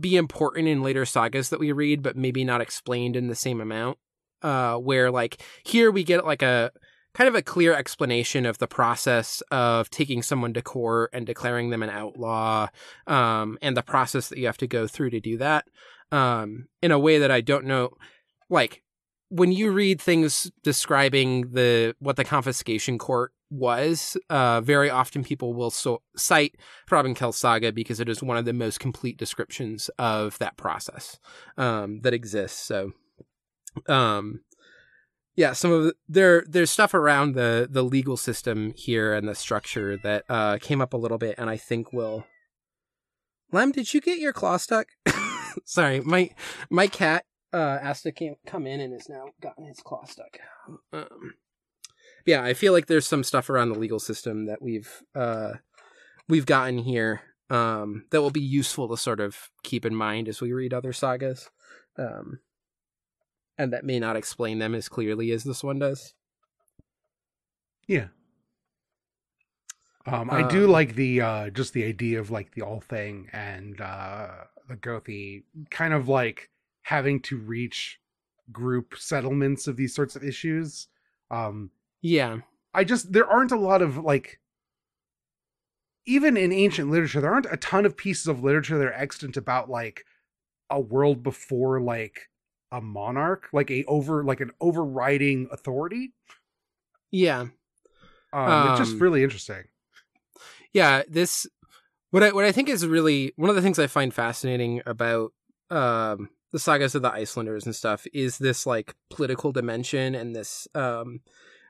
be important in later sagas that we read but maybe not explained in the same amount. Uh where like here we get like a kind of a clear explanation of the process of taking someone to court and declaring them an outlaw um and the process that you have to go through to do that. Um in a way that I don't know like when you read things describing the what the confiscation court was, uh, very often people will so cite Hrafnkel saga because it is one of the most complete descriptions of that process um, that exists. So, um, yeah, some of the, there there's stuff around the the legal system here and the structure that uh, came up a little bit, and I think will. Lem, did you get your claw stuck? Sorry, my my cat uh asked to come in and has now gotten his claw stuck. Um, yeah, I feel like there's some stuff around the legal system that we've uh we've gotten here um, that will be useful to sort of keep in mind as we read other sagas, um, and that may not explain them as clearly as this one does. Yeah. Um, I do Um, like the uh, just the idea of like the Althing and uh, the Gothi kind of like having to reach group settlements of these sorts of issues. Um, Yeah, I just there aren't a lot of like even in ancient literature there aren't a ton of pieces of literature that are extant about like a world before like a monarch like a over like an overriding authority. Yeah. um, it's just Um, really interesting. yeah this what i what i think is really one of the things i find fascinating about um the sagas of the icelanders and stuff is this like political dimension and this um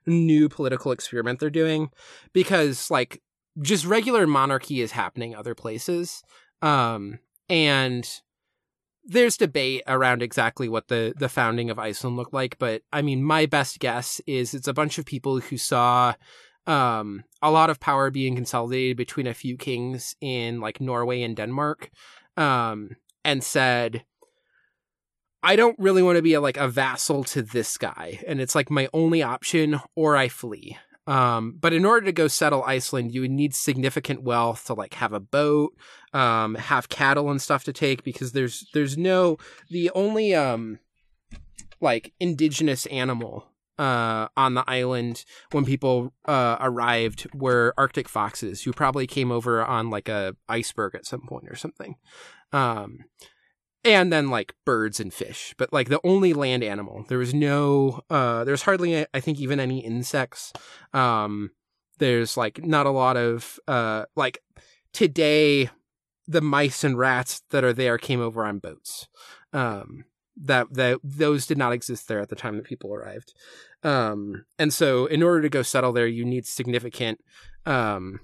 new political experiment they're doing because like just regular monarchy is happening other places um and there's debate around exactly what the the founding of Iceland looked like but i mean my best guess is it's a bunch of people who saw um a lot of power being consolidated between a few kings in like Norway and Denmark um and said I don't really want to be a, like a vassal to this guy and it's like my only option or I flee um but in order to go settle Iceland you would need significant wealth to like have a boat um have cattle and stuff to take because there's there's no the only um like indigenous animal uh, on the island when people uh, arrived were Arctic foxes who probably came over on like a iceberg at some point or something. Um, and then like birds and fish, but like the only land animal. There was no, uh, there's hardly, I think, even any insects. Um, there's like not a lot of, uh, like today, the mice and rats that are there came over on boats. Um, that that those did not exist there at the time that people arrived um and so in order to go settle there you need significant um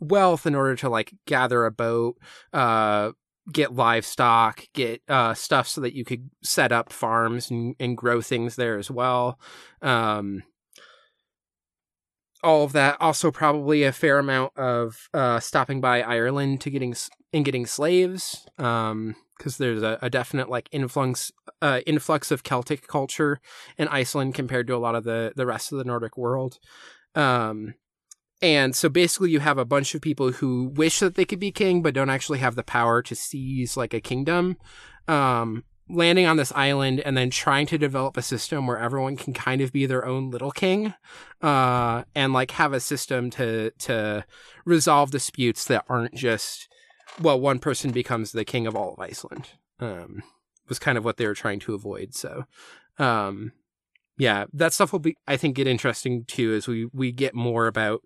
wealth in order to like gather a boat uh get livestock get uh stuff so that you could set up farms and, and grow things there as well um all of that also probably a fair amount of uh stopping by ireland to getting and getting slaves um because there's a, a definite like influx uh, influx of Celtic culture in Iceland compared to a lot of the the rest of the Nordic world. Um, and so basically, you have a bunch of people who wish that they could be king, but don't actually have the power to seize like a kingdom. Um, landing on this island and then trying to develop a system where everyone can kind of be their own little king, uh, and like have a system to to resolve disputes that aren't just well, one person becomes the king of all of Iceland. Um, was kind of what they were trying to avoid. So, um, yeah, that stuff will be, I think, get interesting too as we we get more about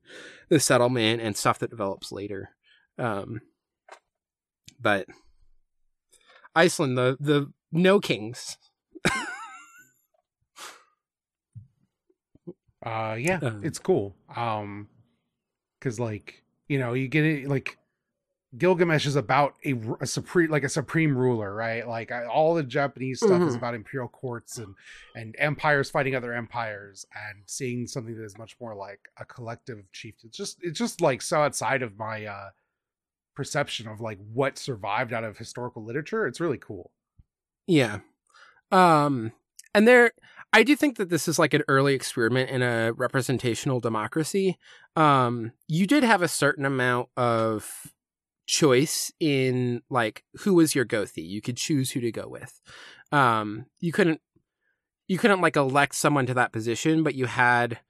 the settlement and stuff that develops later. Um, but Iceland, the the no kings. uh yeah Um, it's cool um because like you know you get it like Gilgamesh is about a, a supreme like a supreme ruler, right? Like I, all the Japanese stuff is Mhm. about imperial courts and and empires fighting other empires and seeing something that is much more like a collective chief. It's just it's just like so outside of my uh perception of like what survived out of historical literature. It's really cool. Yeah. Um and there I do think that this is like an early experiment in a representational democracy. Um you did have a certain amount of choice in like who was your Gothi. You could choose who to go with. Um you couldn't you couldn't like elect someone to that position, but you had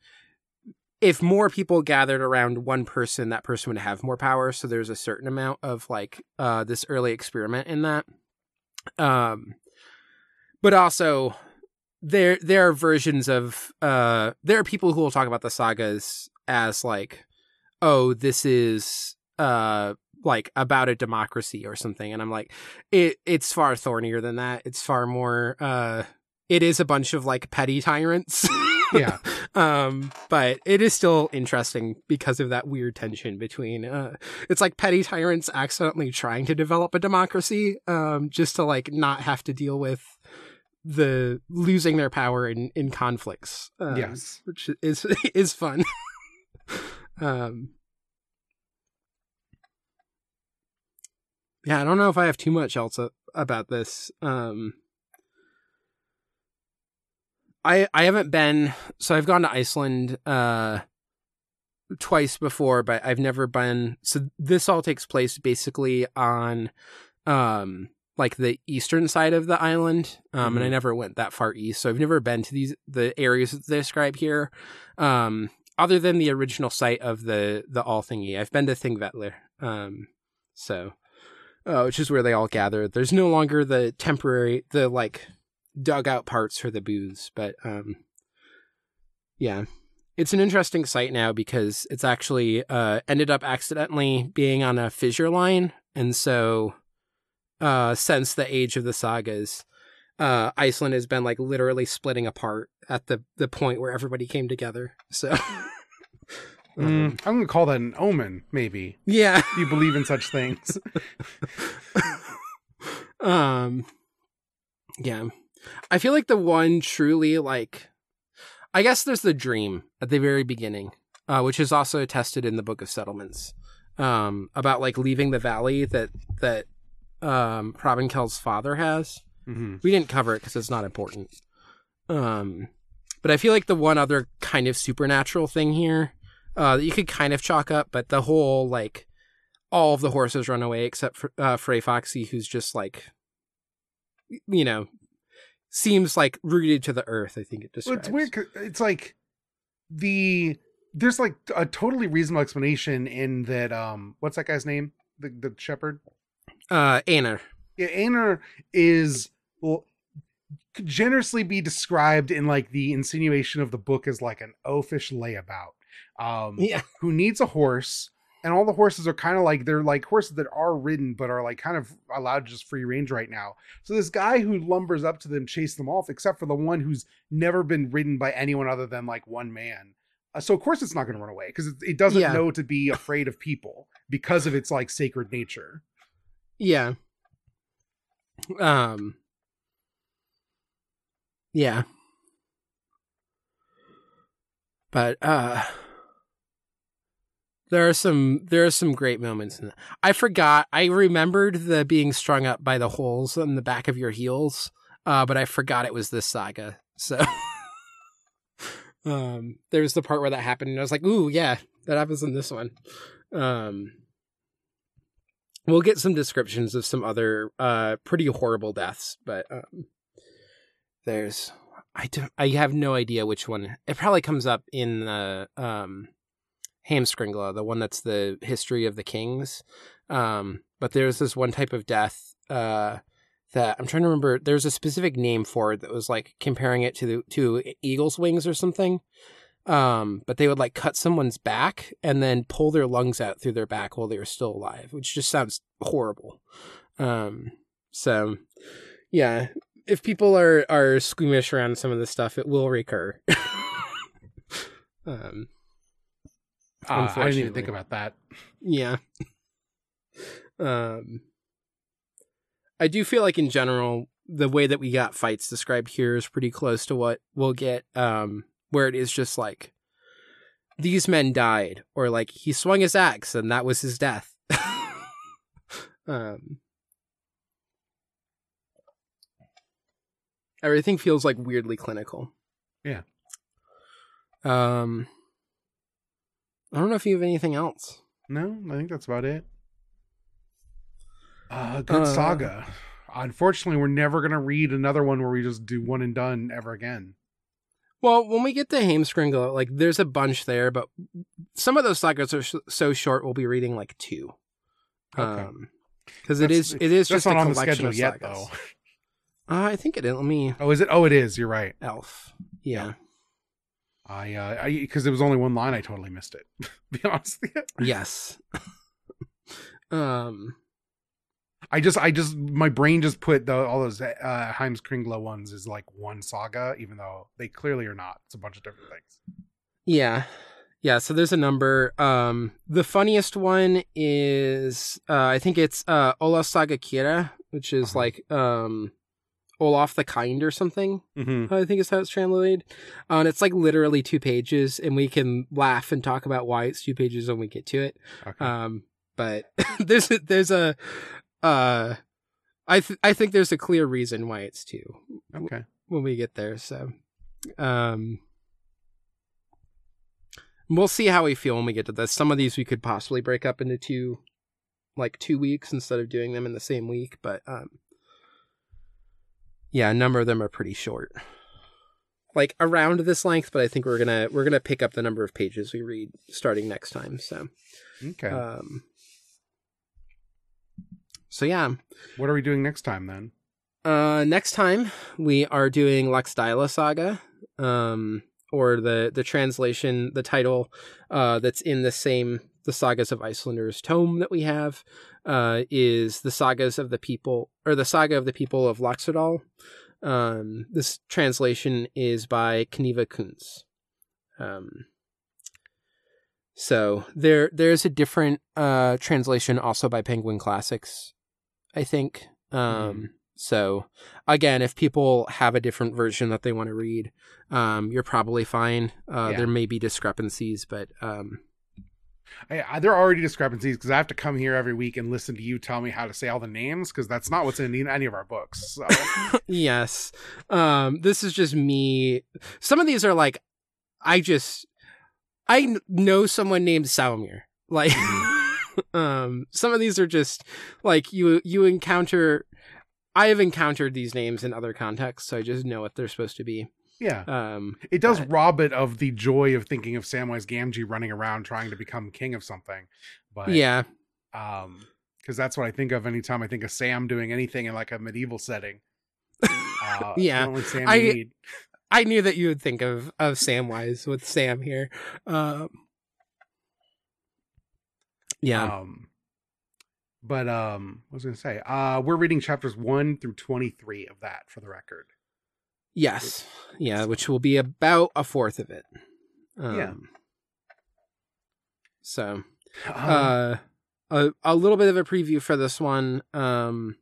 if more people gathered around one person, that person would have more power. So there's a certain amount of like uh this early experiment in that. Um but also there there are versions of uh there are people who will talk about the sagas as like oh this is uh like about a democracy or something and i'm like it it's far thornier than that it's far more uh it is a bunch of like petty tyrants Yeah. um but it is still interesting because of that weird tension between uh it's like petty tyrants accidentally trying to develop a democracy um just to like not have to deal with the losing their power in in conflicts um, Yes. which is is fun um yeah, I don't know if I have too much else about this. Um, I I haven't been so I've gone to Iceland uh twice before, but I've never been. So this all takes place basically on um like the eastern side of the island, um, and I Mhm. never went that far east, so I've never been to these the areas that they describe here. Um, other than the original site of the the Althingi, I've been to Thingvellir. Um, so uh, which is where they all gather. There's no longer the temporary, the like dugout parts for the booths, but um, yeah, it's an interesting site now because it's actually uh ended up accidentally being on a fissure line, and so uh, since the age of the sagas. Uh, Iceland has been like literally splitting apart at the the point where everybody came together. So, Mm, I'm gonna call that an omen, maybe. yeah. If you believe in such things. um yeah i feel like the one truly like i guess there's the dream at the very beginning uh which is also attested in the book of settlements um about like leaving the valley that that um Hrafnkel's father has hmm we didn't cover it because it's not important um but i feel like the one other kind of supernatural thing here uh that you could kind of chalk up but the whole like all of the horses run away except for uh, Freyfaxi, who's just like, you know, seems like rooted to the earth. I think it Well, it's weird. It's like the there's like a totally reasonable explanation in that. Um, what's that guy's name? The the shepherd. Uh, Einar. Yeah, Einar is well could generously be described in like the insinuation of the book as like an oafish layabout. Um, Yeah. who needs a horse and all the horses are kind of like they're like horses that are ridden but are like kind of allowed just free range right now so this guy who lumbers up to them chase them off except for the one who's never been ridden by anyone other than like one man uh, so of course it's not going to run away because it, it doesn't Yeah. know to be afraid of people because of its like sacred nature Yeah. Um. Yeah. But uh there are some there are some great moments in that. I forgot I remembered the being strung up by the holes on the back of your heels, uh, but I forgot it was this saga. So um there's the part where that happened and I was like, ooh yeah, that happens in this one. Um we'll get some descriptions of some other uh pretty horrible deaths but um there's i don't i have no idea which one it probably comes up in the um Heimskringla the one that's the history of the kings. Um but there's this one type of death uh that i'm trying to remember there's a specific name for it that was like comparing it to the to eagle's wings or something. Um but they would like cut someone's back and then pull their lungs out through their back while they were still alive which just sounds horrible. Um so yeah if people are are squeamish around some of this stuff it will recur. Um uh, i didn't even think about that. Yeah. Um i do feel like in general the way that we got fights described here is pretty close to what we'll get um where it is just like these men died or like he swung his axe and that was his death. Um everything feels like weirdly clinical. Yeah. um i don't know if you have anything else no i think that's about it uh good Uh, saga unfortunately we're never gonna read another one where we just do one and done ever again Well, when we get to Heimskringla, like there's a bunch there, but some of those sagas are sh- so short. We'll be reading like two, Okay. um, because it That's- is it is that's just a not on the collection schedule of yet sagas. though Uh, I think it. is. Let me oh is it oh it is you're right elf. Yeah. I uh I because there was only one line I totally missed it. be honest. Yes. um. I just I just my brain just put the, all those uh Heimskringla ones is like one saga, even though they clearly are not. It's a bunch of different things. Yeah. Yeah, so there's a number. Um the funniest one is uh I think it's uh Olaf Saga Kyrra, which is Uh-huh. like um Olaf the Kind or something. Mm-hmm. I think is how it's translated. Uh, and it's like literally two pages, and we can laugh and talk about why it's two pages when we get to it. Okay. Um, but there's a, there's a uh, I th- I think there's a clear reason why it's two Okay. when we get there. So, um, we'll see how we feel when we get to this. Some of these we could possibly break up into two, like two weeks instead of doing them in the same week. But um, yeah, a number of them are pretty short, like around this length. But I think we're gonna we're gonna pick up the number of pages we read starting next time. So, Okay. um, so yeah. what are we doing next time then? Uh, next time we are doing Laxdaela Saga, um, or the the translation, the title, uh, that's in the same the sagas of Icelanders tome that we have, uh, is the sagas of the people or the saga of the people of Laxardal. Um, this translation is by Keneva Kunz. Um, so there there's a different uh translation also by Penguin Classics, I think. Um, Mhm. so again, if people have a different version that they want to read, um, you're probably fine. Uh, Yeah. There may be discrepancies, but um, I, I, there are already discrepancies because I have to come here every week and listen to you tell me how to say all the names because that's not what's in any of our books. So. yes, um, this is just me. Some of these are like, I just, I know someone named Saumir. Like, um, some of these are just like you you encounter. I have encountered these names in other contexts, so I just know what they're supposed to be. Yeah, Um, it does but- rob it of the joy of thinking of Samwise Gamgee running around trying to become king of something. But yeah, um, because that's what I think of anytime I think of Sam doing anything in like a medieval setting. Uh, Yeah, only Sam I- need. I knew that you would think of of Samwise with Sam here. Um, yeah, Um, but um, what was I gonna say? Uh, we're reading chapters one through twenty three of that for the record. Yes, yeah, which will be about a fourth of it. Um, Yeah. So, Um, uh, a a little bit of a preview for this one. Um,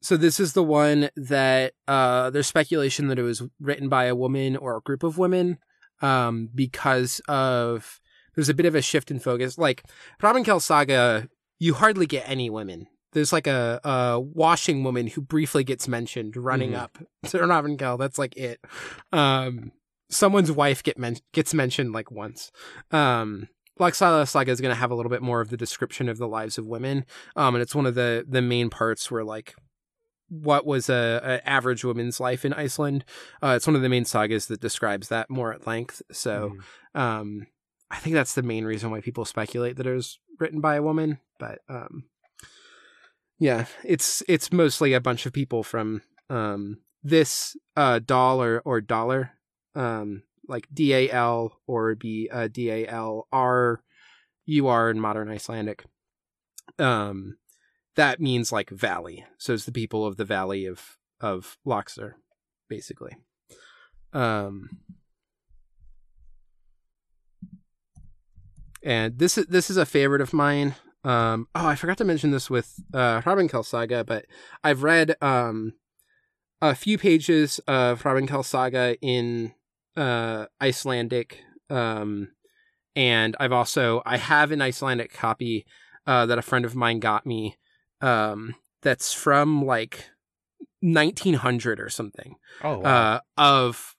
so this is the one that uh, there's speculation that it was written by a woman or a group of women, um, because of there's a bit of a shift in focus. Like Ravenkel Saga, you hardly get any women. There's like a, a washing woman who briefly gets mentioned running Mhm. up to Ravenkel. That's like it. Um, someone's wife get men- gets mentioned like once. Um, Laxdaela Saga is going to have a little bit more of the description of the lives of women. Um, and it's one of the the main parts where like what was a, a average woman's life in Iceland. Uh, it's one of the main sagas that describes that more at length. So, mhm. um, I think that's the main reason why people speculate that it was written by a woman. But um, yeah, it's it's mostly a bunch of people from um, this uh, dollar or dollar, um, like D A L or be uh, D A L R U R in modern Icelandic. Um, that means like valley. So it's the people of the valley of of Laxar, basically. Um, and this is this is a favorite of mine. Um, oh, I forgot to mention this with uh, Hrafnkel Saga, but I've read um, a few pages of Hrafnkel Saga in uh, Icelandic, um, and I've also I have an Icelandic copy uh, that a friend of mine got me. Um, that's from like 1900 or something Oh, wow. uh, of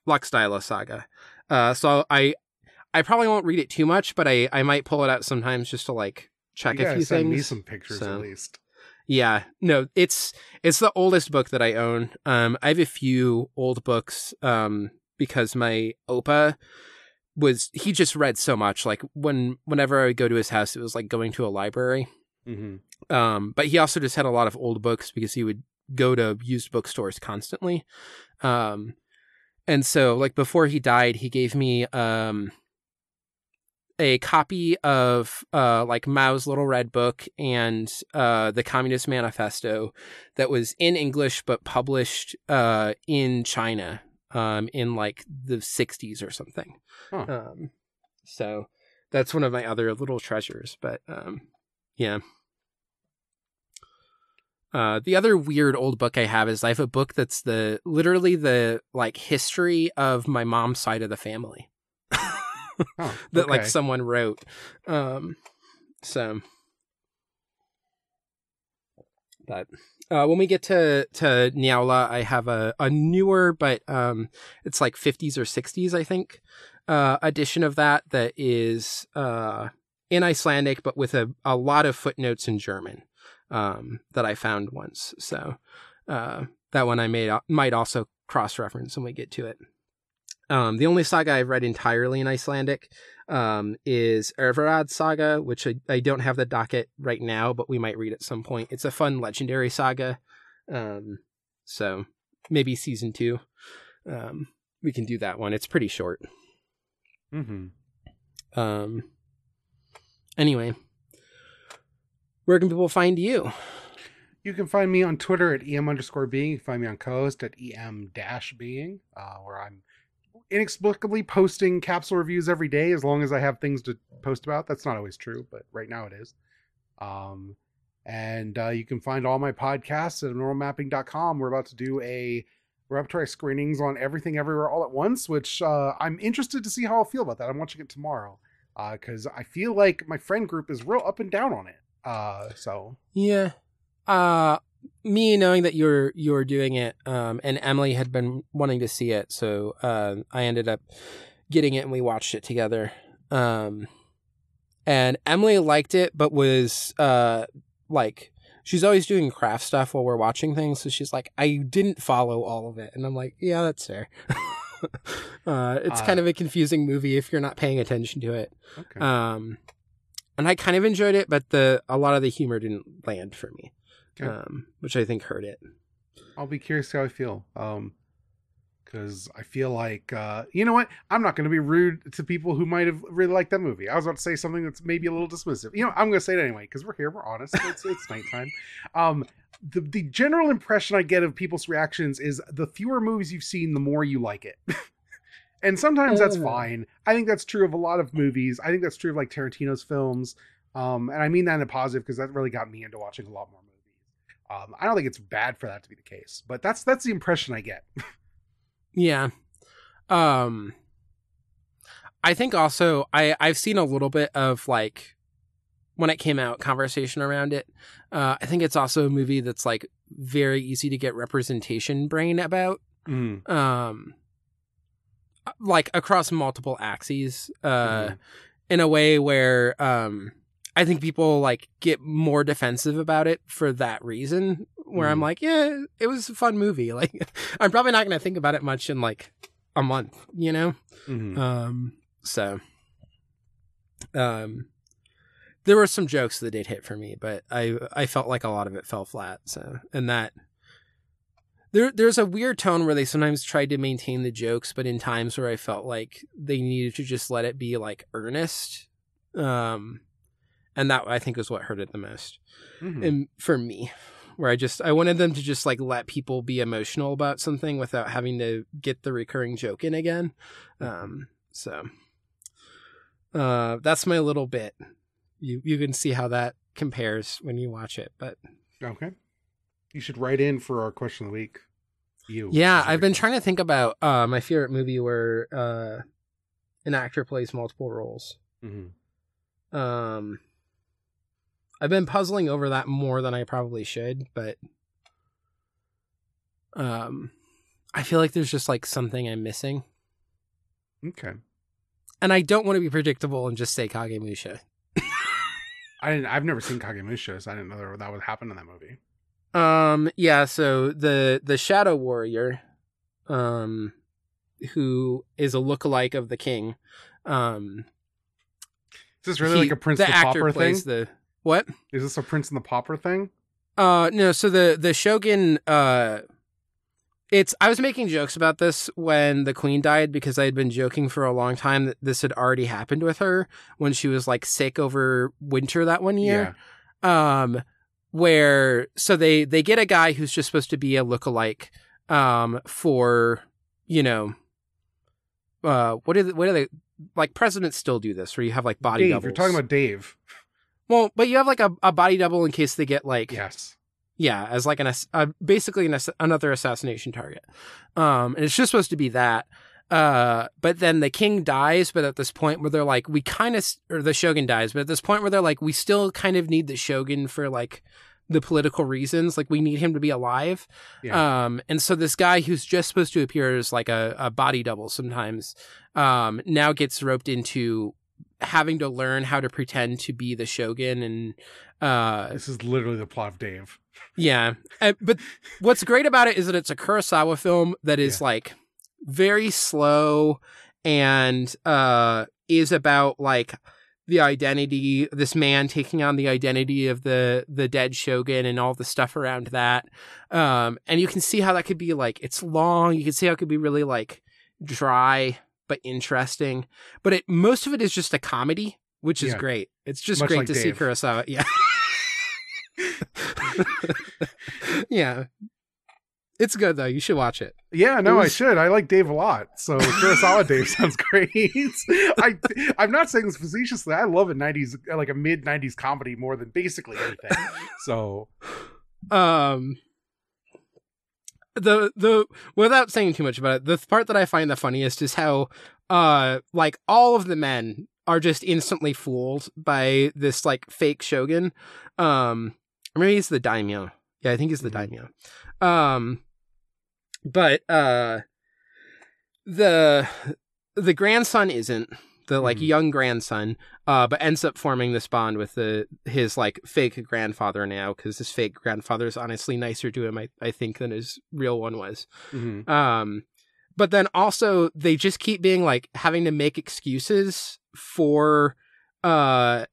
Saga. Uh, so I I probably won't read it too much, but I I might pull it out sometimes just to like check if you a few send things. me some pictures so- at least. Yeah, no, it's it's the oldest book that I own. Um, I have a few old books. Um, because my opa was he just read so much. Like when whenever I would go to his house, it was like going to a library. hmm Um, but he also just had a lot of old books because he would go to used bookstores constantly. Um, and so like before he died, he gave me um a copy of uh like Mao's Little Red Book and uh the Communist Manifesto that was in English but published uh in China um in like the 60s or something. Huh. Um so that's one of my other little treasures, but um yeah. Uh, the other weird old book I have is I have a book that's the literally the like history of my mom's side of the family Oh, that like okay. um, someone wrote. Um, so But uh, when we get to to Njála, I have a, a newer, but um, it's like 50s or 60s, I think, uh, edition of that that is uh, in Icelandic, but with a, a lot of footnotes in German um, that I found once. So uh, that one I made might also cross reference when we get to it. Um, the only saga I've read entirely in Icelandic um, is Ervarad Saga, which I, I, don't have the docket right now, but we might read at some point. It's a fun legendary saga. Um, so maybe season two, um, we can do that one. It's pretty short. Mm-hmm. Um, anyway, where can people find you? You can find me on Twitter at em underscore being. You can find me on co-host at em dash being, uh, where I'm inexplicably posting capsule reviews every day as long as I have things to post about. That's not always true, but right now it is. Um, and uh, you can find all my podcasts at abnormalmapping.com. We're about to do a our screenings on everything everywhere all at once, which uh, I'm interested to see how I'll feel about that. I'm watching it tomorrow because uh, I feel like my friend group is real up and down on it. Uh, so yeah, uh, me knowing that you're you're doing it, um, and Emily had been wanting to see it, so uh, I ended up getting it and we watched it together. Um, and Emily liked it, but was uh like she's always doing craft stuff while we're watching things, so she's like, I didn't follow all of it, and I'm like, yeah, that's fair. uh, it's uh, kind of a confusing movie if you're not paying attention to it. Okay. Um, and I kind of enjoyed it, but the a lot of the humor didn't land for me okay. um, which I think hurt it. I'll be curious how I feel. Um, because I feel like uh, you know what I'm not going to be rude to people who might have really liked that movie. I was about to say something that's maybe a little dismissive. You know, I'm going to say it anyway because we're here, we're honest. It's it's nighttime. Um, the the general impression I get of people's reactions is the fewer movies you've seen, the more you like it. and sometimes that's oh. fine. I think that's true of a lot of movies. I think that's true of like Tarantino's films. Um, and I mean that in a positive because that really got me into watching a lot more um, I don't think it's bad for that to be the case, but that's that's the impression I get. yeah. Um I think also I I've seen a little bit of like when it came out conversation around it. Uh I think it's also a movie that's like very easy to get representation brain about. Mm. Um like across multiple axes uh mm. in a way where um I think people like get more defensive about it for that reason. Where mm. I'm like, yeah, it was a fun movie. Like, I'm probably not going to think about it much in like a month, you know. Mm-hmm. Um, so, um, there were some jokes that did hit for me, but I I felt like a lot of it fell flat. So, and that there there's a weird tone where they sometimes tried to maintain the jokes, but in times where I felt like they needed to just let it be like earnest. Um, and that I think was what hurt it the most. Mm-hmm. And for me, where I just I wanted them to just like let people be emotional about something without having to get the recurring joke in again. Mm-hmm. Um, so uh, that's my little bit. You you can see how that compares when you watch it, but okay. You should write in for our question of the week. You. Yeah, I've been trying to think about uh, my favorite movie where uh, an actor plays multiple roles. Mm-hmm. Um, I've been puzzling over that more than I probably should, but um I feel like there's just like something I'm missing. Okay. And I don't want to be predictable and just say Kagemusha. I didn't I've never seen Kagemusha, so I didn't know that would happen in that movie. Um yeah, so the the Shadow Warrior um who is a lookalike of the king. Um Is this really like a Prince the, the Pauper thing? The, what is this a Prince and the Pauper thing? Uh, no. So the the Shogun, uh, it's. I was making jokes about this when the Queen died because I had been joking for a long time that this had already happened with her when she was like sick over winter that one year. Yeah. Um, where so they they get a guy who's just supposed to be a lookalike, um, for you know, uh, what are they, what are they like? Presidents still do this, where you have like body Dave, doubles. You're talking about Dave. Well, but you have like a, a body double in case they get like yes, yeah, as like an uh, basically an, another assassination target. Um, and it's just supposed to be that. Uh, but then the king dies, but at this point where they're like, we kind of, or the shogun dies, but at this point where they're like, we still kind of need the shogun for like the political reasons. Like we need him to be alive. Yeah. Um, and so this guy who's just supposed to appear as like a, a body double sometimes, um, now gets roped into having to learn how to pretend to be the shogun and uh This is literally the plot of Dave. yeah Uh, but what's great about it is that it's a kurosawa film that is Yeah. like very slow and uh is about like the identity this man taking on the identity of the the dead shogun and all the stuff around that um and you can see how that could be like it's long you can see how it could be really like dry but interesting but it most of it is just a comedy which is Yeah. great it's just Much great like to see Dave. kurosawa yeah yeah it's good though you should watch it Yeah, no, It I should. I like Dave a lot. So Kurosawa Dave sounds great. I I'm not saying this facetiously. I love a '90s, like a mid '90s comedy more than basically anything. So um the the without saying too much about it the part that i find the funniest is how uh like all of the men are just instantly fooled by this like fake shogun. Um or maybe he's the daimyo. Yeah i think he's the Mhm. daimyo. Um but uh the the grandson isn't the like Mhm. young grandson uh but ends up forming this bond with the his like fake grandfather now because his fake grandfather is honestly nicer to him I, I think than his real one was mhm. um but then also they just keep being like having to make excuses for uh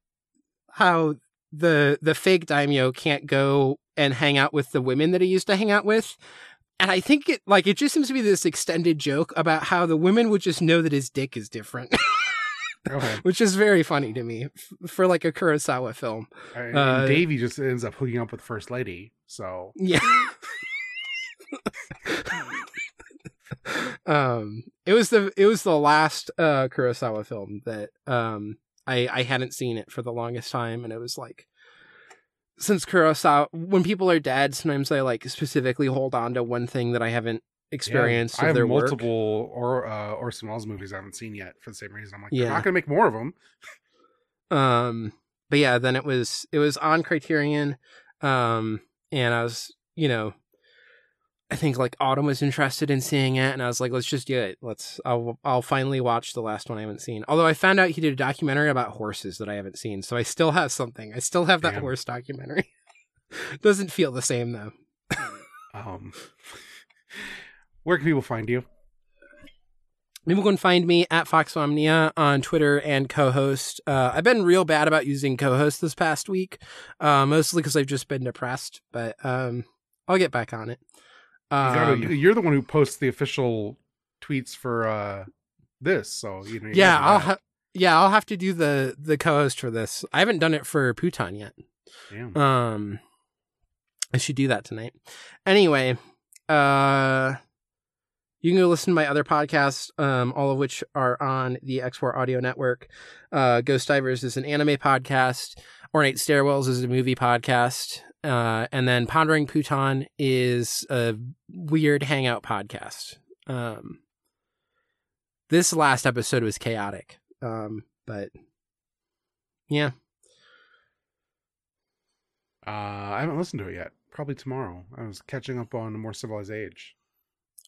how the the fake daimyo can't go and hang out with the women that he used to hang out with and i think it like it just seems to be this extended joke about how the women would just know that his dick is different okay. which is very funny to me f- for like a kurosawa film And Uh, Davey just ends up hooking up with First Lady. So Yeah. um it was the it was the last uh Kurosawa film that um I I hadn't seen it for the longest time and it was like since Kurosawa when people are dead sometimes I like specifically hold on to one thing that I haven't experienced yeah, I have their work. multiple or uh, Orson Welles movies I haven't seen yet for the same reason. I'm like, Yeah. they're not gonna make more of them. Um, but yeah, then it was it was on Criterion, um, and I was you know, I think like Autumn was interested in seeing it, and I was like, let's just do it. Let's I'll I'll finally watch the last one I haven't seen. Although I found out he did a documentary about horses that I haven't seen, so I still have something. I still have that Damn. horse documentary. Doesn't feel the same though. Um, where can people find you? People can find me at Foxmomnia on Twitter and co-host. Uh, I've been real bad about using co-host this past week, uh, mostly because I've just been depressed. But um, I'll get back on it. You Um, you're the one who posts the official tweets for uh this, so you know. you yeah, I'll ha- yeah I'll have to do the the co-host for this. I haven't done it for Pootan yet. Damn. Um, I should do that tonight. Anyway, uh, you can go listen to my other podcasts, um, all of which are on the Export Audio Network. Uh, Ghost Divers is an anime podcast. Ornate Stairwells is a movie podcast. Uh, and then Pondering Pootan is a weird hangout podcast. Um, this last episode was chaotic. Um, but yeah. Uh, I haven't listened to it yet. Probably tomorrow. I was catching up on a more civilized age.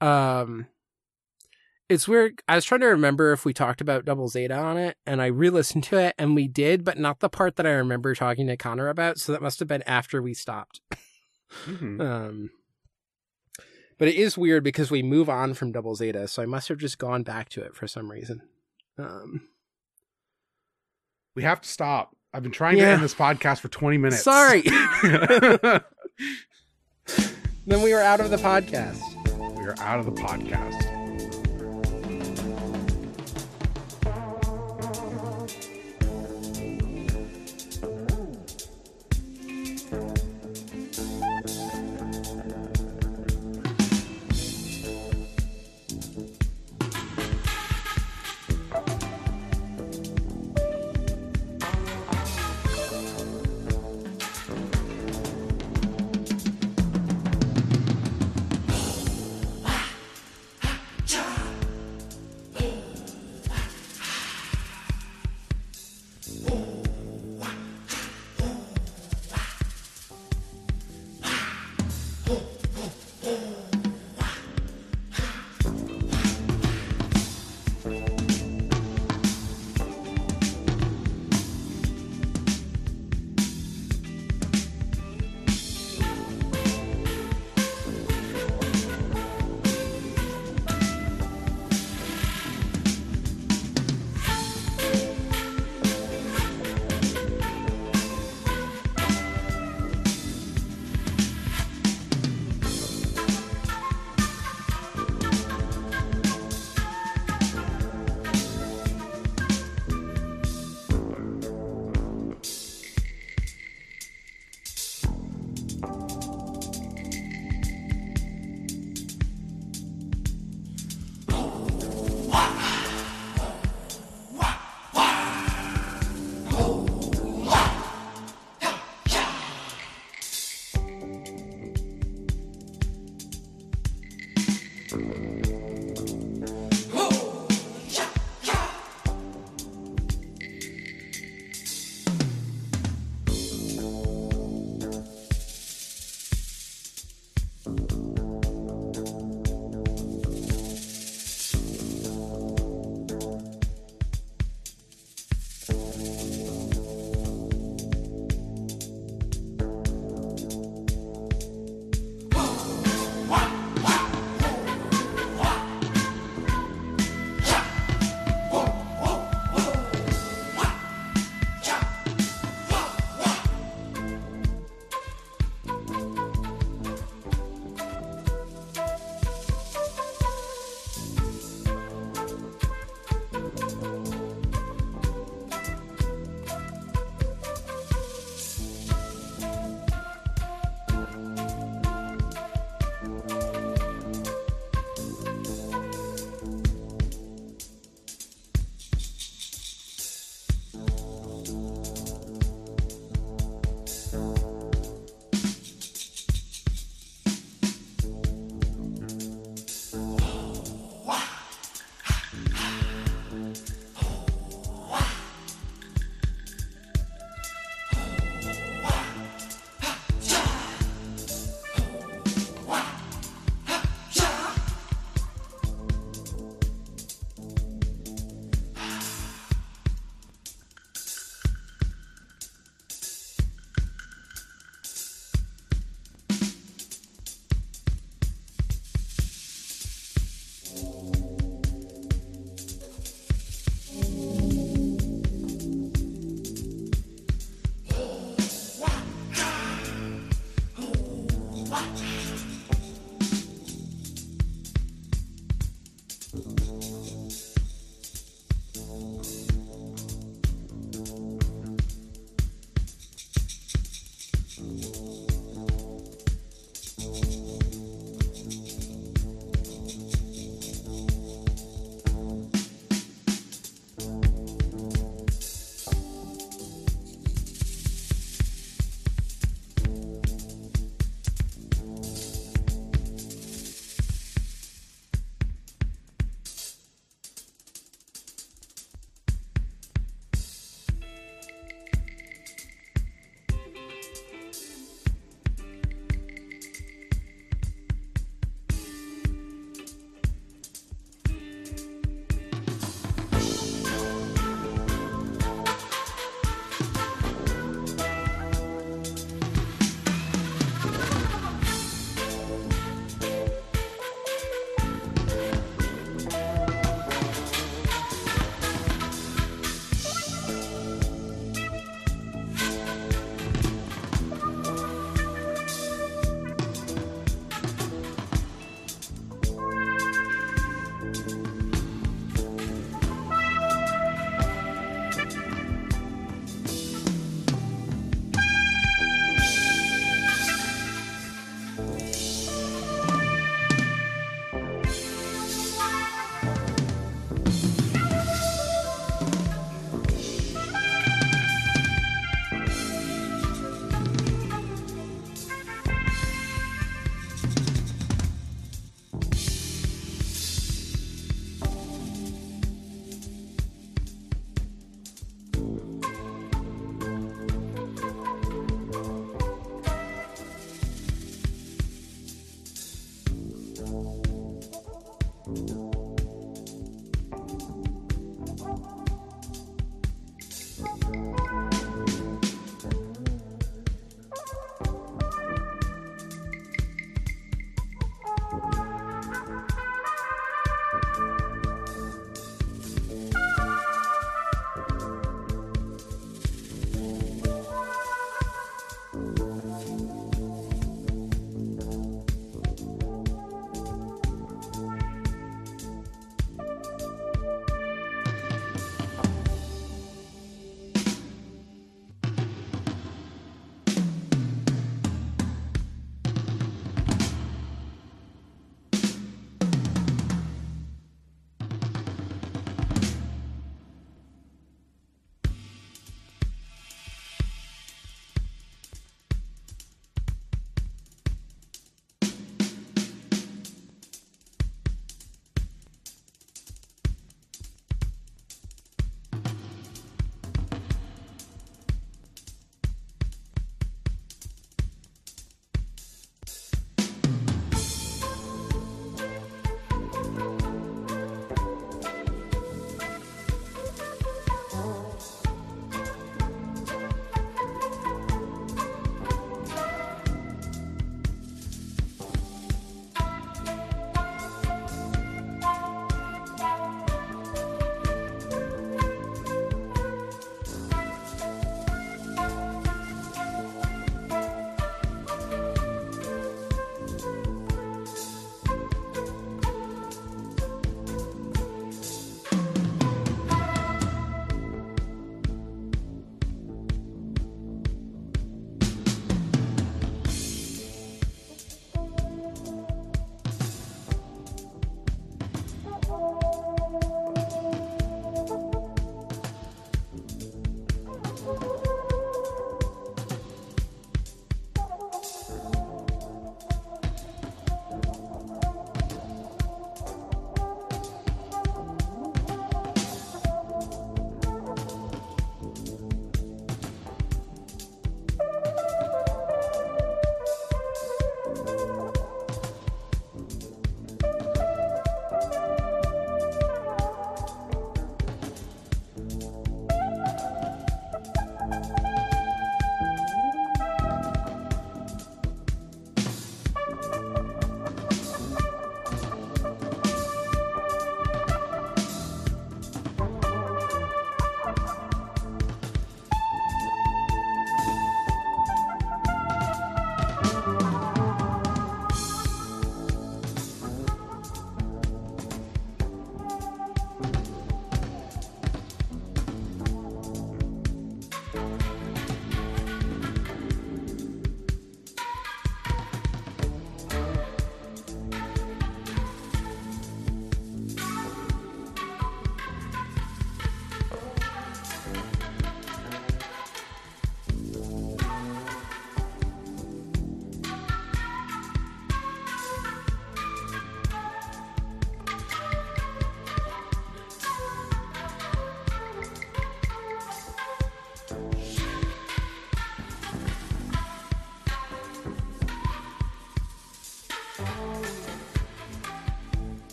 Um, it's weird. I was trying to remember if we talked about Double Zeta on it, and I re-listened to it, and we did, but not the part that I remember talking to Connor about. So that must have been after we stopped. Mhm. Um, but it is weird because we move on from Double Zeta, so I must have just gone back to it for some reason. Um, We have to stop. I've been trying to end this podcast for 20 minutes. sorry. then we were out of the podcast. We are out of the podcast.